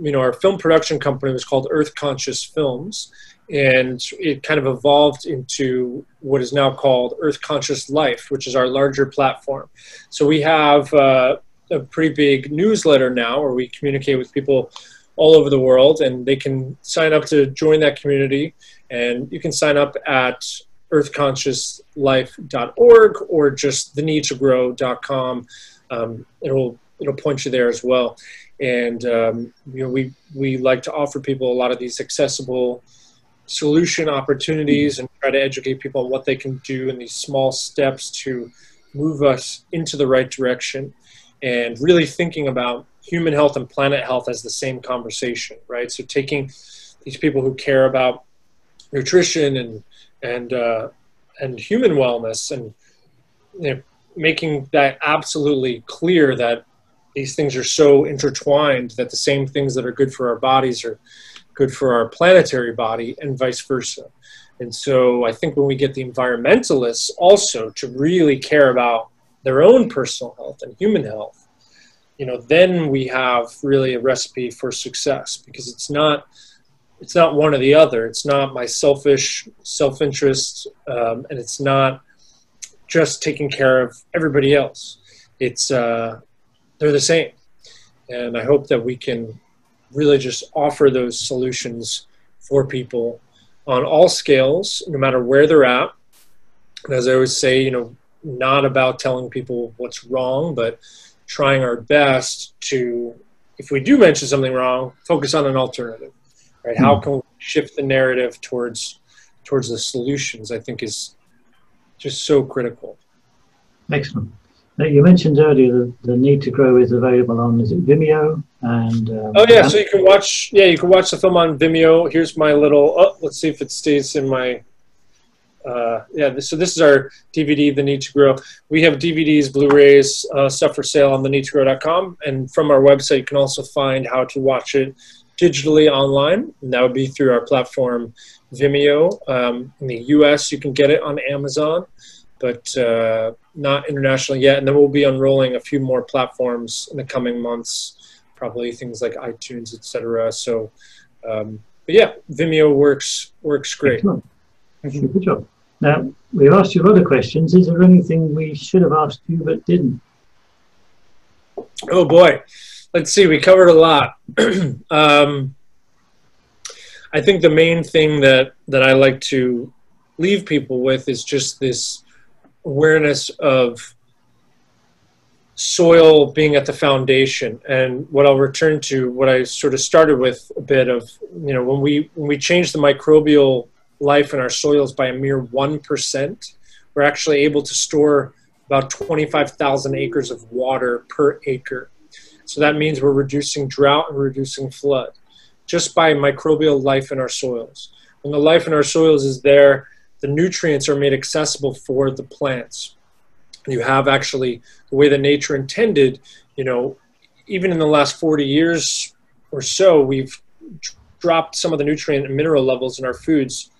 you know, our film production company was called Earth Conscious Films. And it kind of evolved into what is now called Earth Conscious Life, which is our larger platform. So we have uh, a pretty big newsletter now where we communicate with people all over the world, and they can sign up to join that community. And you can sign up at earthconsciouslife.org or just theneedtogrow.com. Um, it'll it'll point you there as well. And um, you know, we we like to offer people a lot of these accessible solution opportunities and try to educate people on what they can do in these small steps to move us into the right direction and really thinking about human health and planet health as the same conversation, right? So taking these people who care about nutrition and and uh, and human wellness and you know, making that absolutely clear that these things are so intertwined that the same things that are good for our bodies are good for our planetary body and vice versa. And so I think when we get the environmentalists also to really care about their own personal health and human health, you know, then we have really a recipe for success because it's not it's not one or the other. It's not my selfish self-interest, um, and it's not just taking care of everybody else. It's uh, they're the same, And I hope that we can really just offer those solutions for people on all scales, no matter where they're at. And as I always say, you know, not about telling people what's wrong, but trying our best to, if we do mention something wrong, focus on an alternative. Right? Mm-hmm. How hmm. can we shift the narrative towards towards the solutions? I think is just so critical. Excellent. Now, you mentioned earlier the, the need to grow is available on is it Vimeo and um, oh yeah, so you can watch yeah you can watch the film on Vimeo. Here's my little oh let's see if it stays in my uh, yeah, this, so this is our DVD, The Need to Grow. We have DVDs, Blu-rays, uh, stuff for sale on theneedtogrow.com, and from our website you can also find how to watch it digitally online, and that would be through our platform Vimeo. Um, in the U.S., you can get it on Amazon, but uh, not internationally yet. And then we'll be unrolling a few more platforms in the coming months, probably things like iTunes, etc. So, um, but yeah, Vimeo works works great. Good job. Now, we've asked you a lot of questions. Is there anything we should have asked you but didn't? Oh boy, let's see. We covered a lot. (clears throat) um, I think the main thing that that I like to leave people with is just this awareness of soil being at the foundation and what I'll return to what I sort of started with a bit of you know when we when we change the microbial life in our soils by a mere 1%. We're actually able to store about 25,000 acres of water per acre. So that means we're reducing drought and reducing flood just by microbial life in our soils. When the life in our soils is there, the nutrients are made accessible for the plants. You have actually the way that nature intended, you know, even in the last 40 years or so, we've dropped some of the nutrient and mineral levels in our foods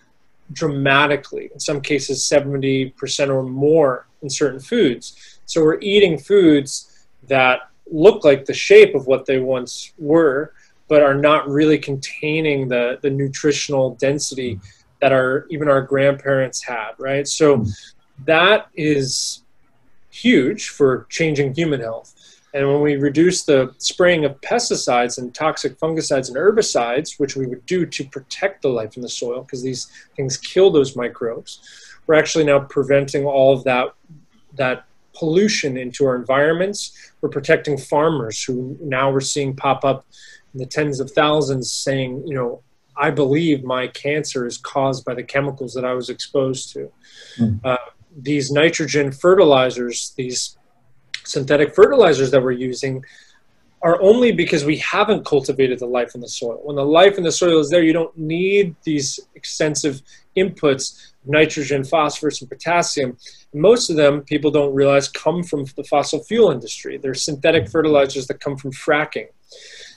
dramatically, in some cases 70% or more in certain foods. So we're eating foods that look like the shape of what they once were, but are not really containing the, the nutritional density mm. that our even our grandparents had, right? So mm. that is huge for changing human health. And when we reduce the spraying of pesticides and toxic fungicides and herbicides, which we would do to protect the life in the soil, because these things kill those microbes, we're actually now preventing all of that that pollution into our environments. We're protecting farmers who now we're seeing pop up in the tens of thousands saying, you know, I believe my cancer is caused by the chemicals that I was exposed to. Mm. Uh, these nitrogen fertilizers, these synthetic fertilizers that we're using are only because we haven't cultivated the life in the soil. When the life in the soil is there, you don't need these extensive inputs nitrogen, phosphorus, and potassium. Most of them, people don't realize, come from the fossil fuel industry. They're synthetic fertilizers that come from fracking.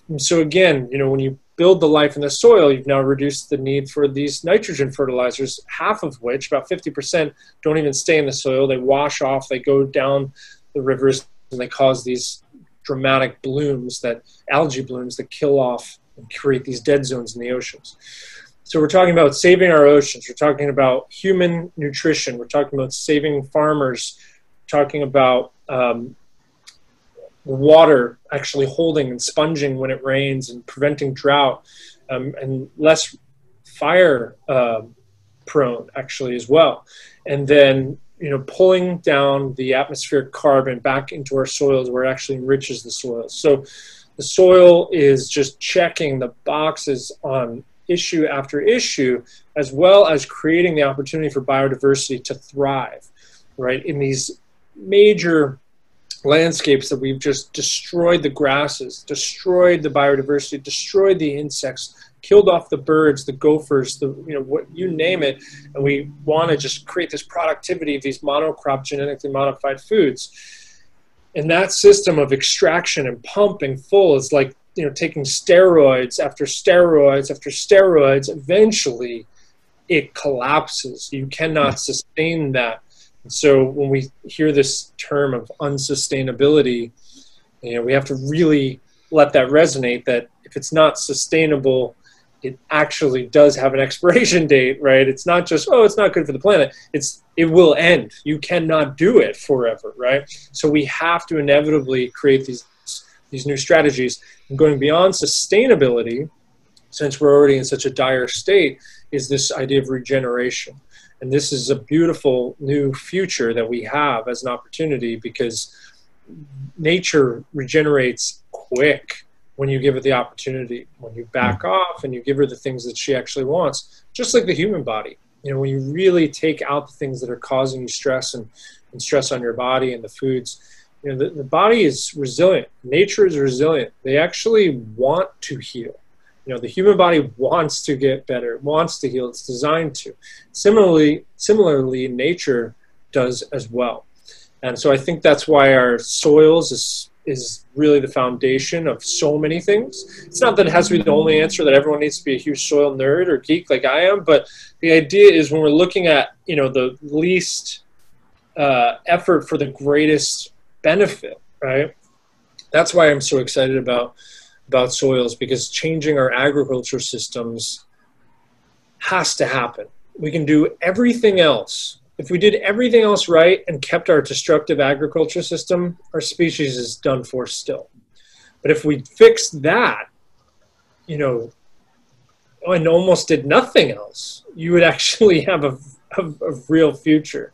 And so again, you know, when you build the life in the soil, you've now reduced the need for these nitrogen fertilizers, half of which, about 50%, don't even stay in the soil. They wash off, they go down the rivers and they cause these dramatic blooms that algae blooms that kill off and create these dead zones in the oceans. So we're talking about saving our oceans. We're talking about human nutrition. We're talking about saving farmers. We're talking about um, water actually holding and sponging when it rains and preventing drought um, and less fire uh, prone actually as well. And then you know, pulling down the atmospheric carbon back into our soils where it actually enriches the soil. So the soil is just checking the boxes on issue after issue, as well as creating the opportunity for biodiversity to thrive, right? In these major landscapes that we've just destroyed the grasses, destroyed the biodiversity, destroyed the insects, killed off the birds, the gophers, the you know what you name it, and we want to just create this productivity of these monocrop genetically modified foods. And that system of extraction and pumping full is like you know taking steroids after steroids after steroids. Eventually, it collapses. You cannot hmm. sustain that. And so when we hear this term of unsustainability, you know we have to really let that resonate. That if it's not sustainable it actually does have an (laughs) expiration date, right? It's not just oh, it's not good for the planet. It's it will end. You cannot do it forever, right? So we have to inevitably create these these new strategies. And going beyond sustainability, since we're already in such a dire state, is this idea of regeneration. And this is a beautiful new future that we have as an opportunity because nature regenerates quick when you give it the opportunity, when you back mm. off and you give her the things that she actually wants, just like the human body. You know, when you really take out the things that are causing you stress and, and stress on your body and the foods, you know, the, the body is resilient. Nature is resilient. They actually want to heal. You know, the human body wants to get better, wants to heal. It's designed to. Similarly, similarly, nature does as well. And so I think that's why our soils is really the foundation of so many things. It's not that it has to be the only answer that everyone needs to be a huge soil nerd or geek like I am, but the idea is when we're looking at you know the least uh, effort for the greatest benefit, right? That's why I'm so excited about about soils because changing our agriculture systems has to happen. We can do everything else. If we did everything else right and kept our destructive agriculture system, our species is done for still. But if we fixed that, you know, and almost did nothing else, you would (laughs) actually have a, a, a real future.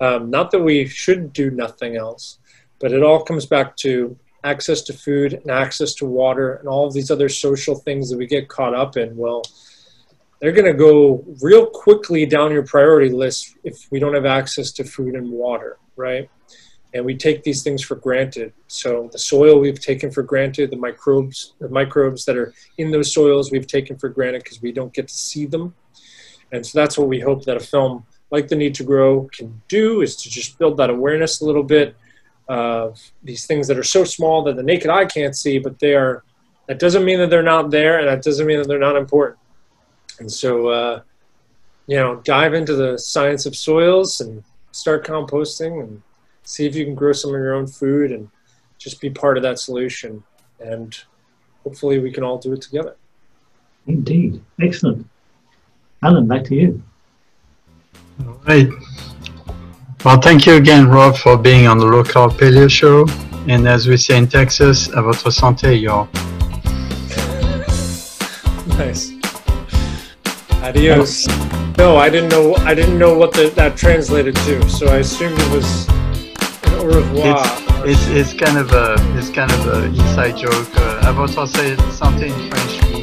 Um, not that we should do nothing else, but it all comes back to access to food and access to water and all of these other social things that we get caught up in, well, they're going to go real quickly down your priority list if we don't have access to food and water, right? And we take these things for granted. So the soil we've taken for granted, the microbes, the microbes that are in those soils we've taken for granted because we don't get to see them. And so that's what we hope that a film like The Need to Grow can do is to just build that awareness a little bit of these things that are so small that the naked eye can't see, but they are. That doesn't mean that they're not there, and that doesn't mean that they're not important. And so, uh, you know, dive into the science of soils and start composting and see if you can grow some of your own food and just be part of that solution. And hopefully, we can all do it together. Indeed, excellent. Alain, back to you. All right. Well, thank you again, Rob, for being on the Low Carb Paleo Show. And as we say in Texas, à votre santé, y'all. Nice. Adios. No, I didn't know. I didn't know what the, that translated to, so I assumed it was an au revoir. It's, it's, it's kind of a it's kind of a inside joke. Uh, à votre santé in French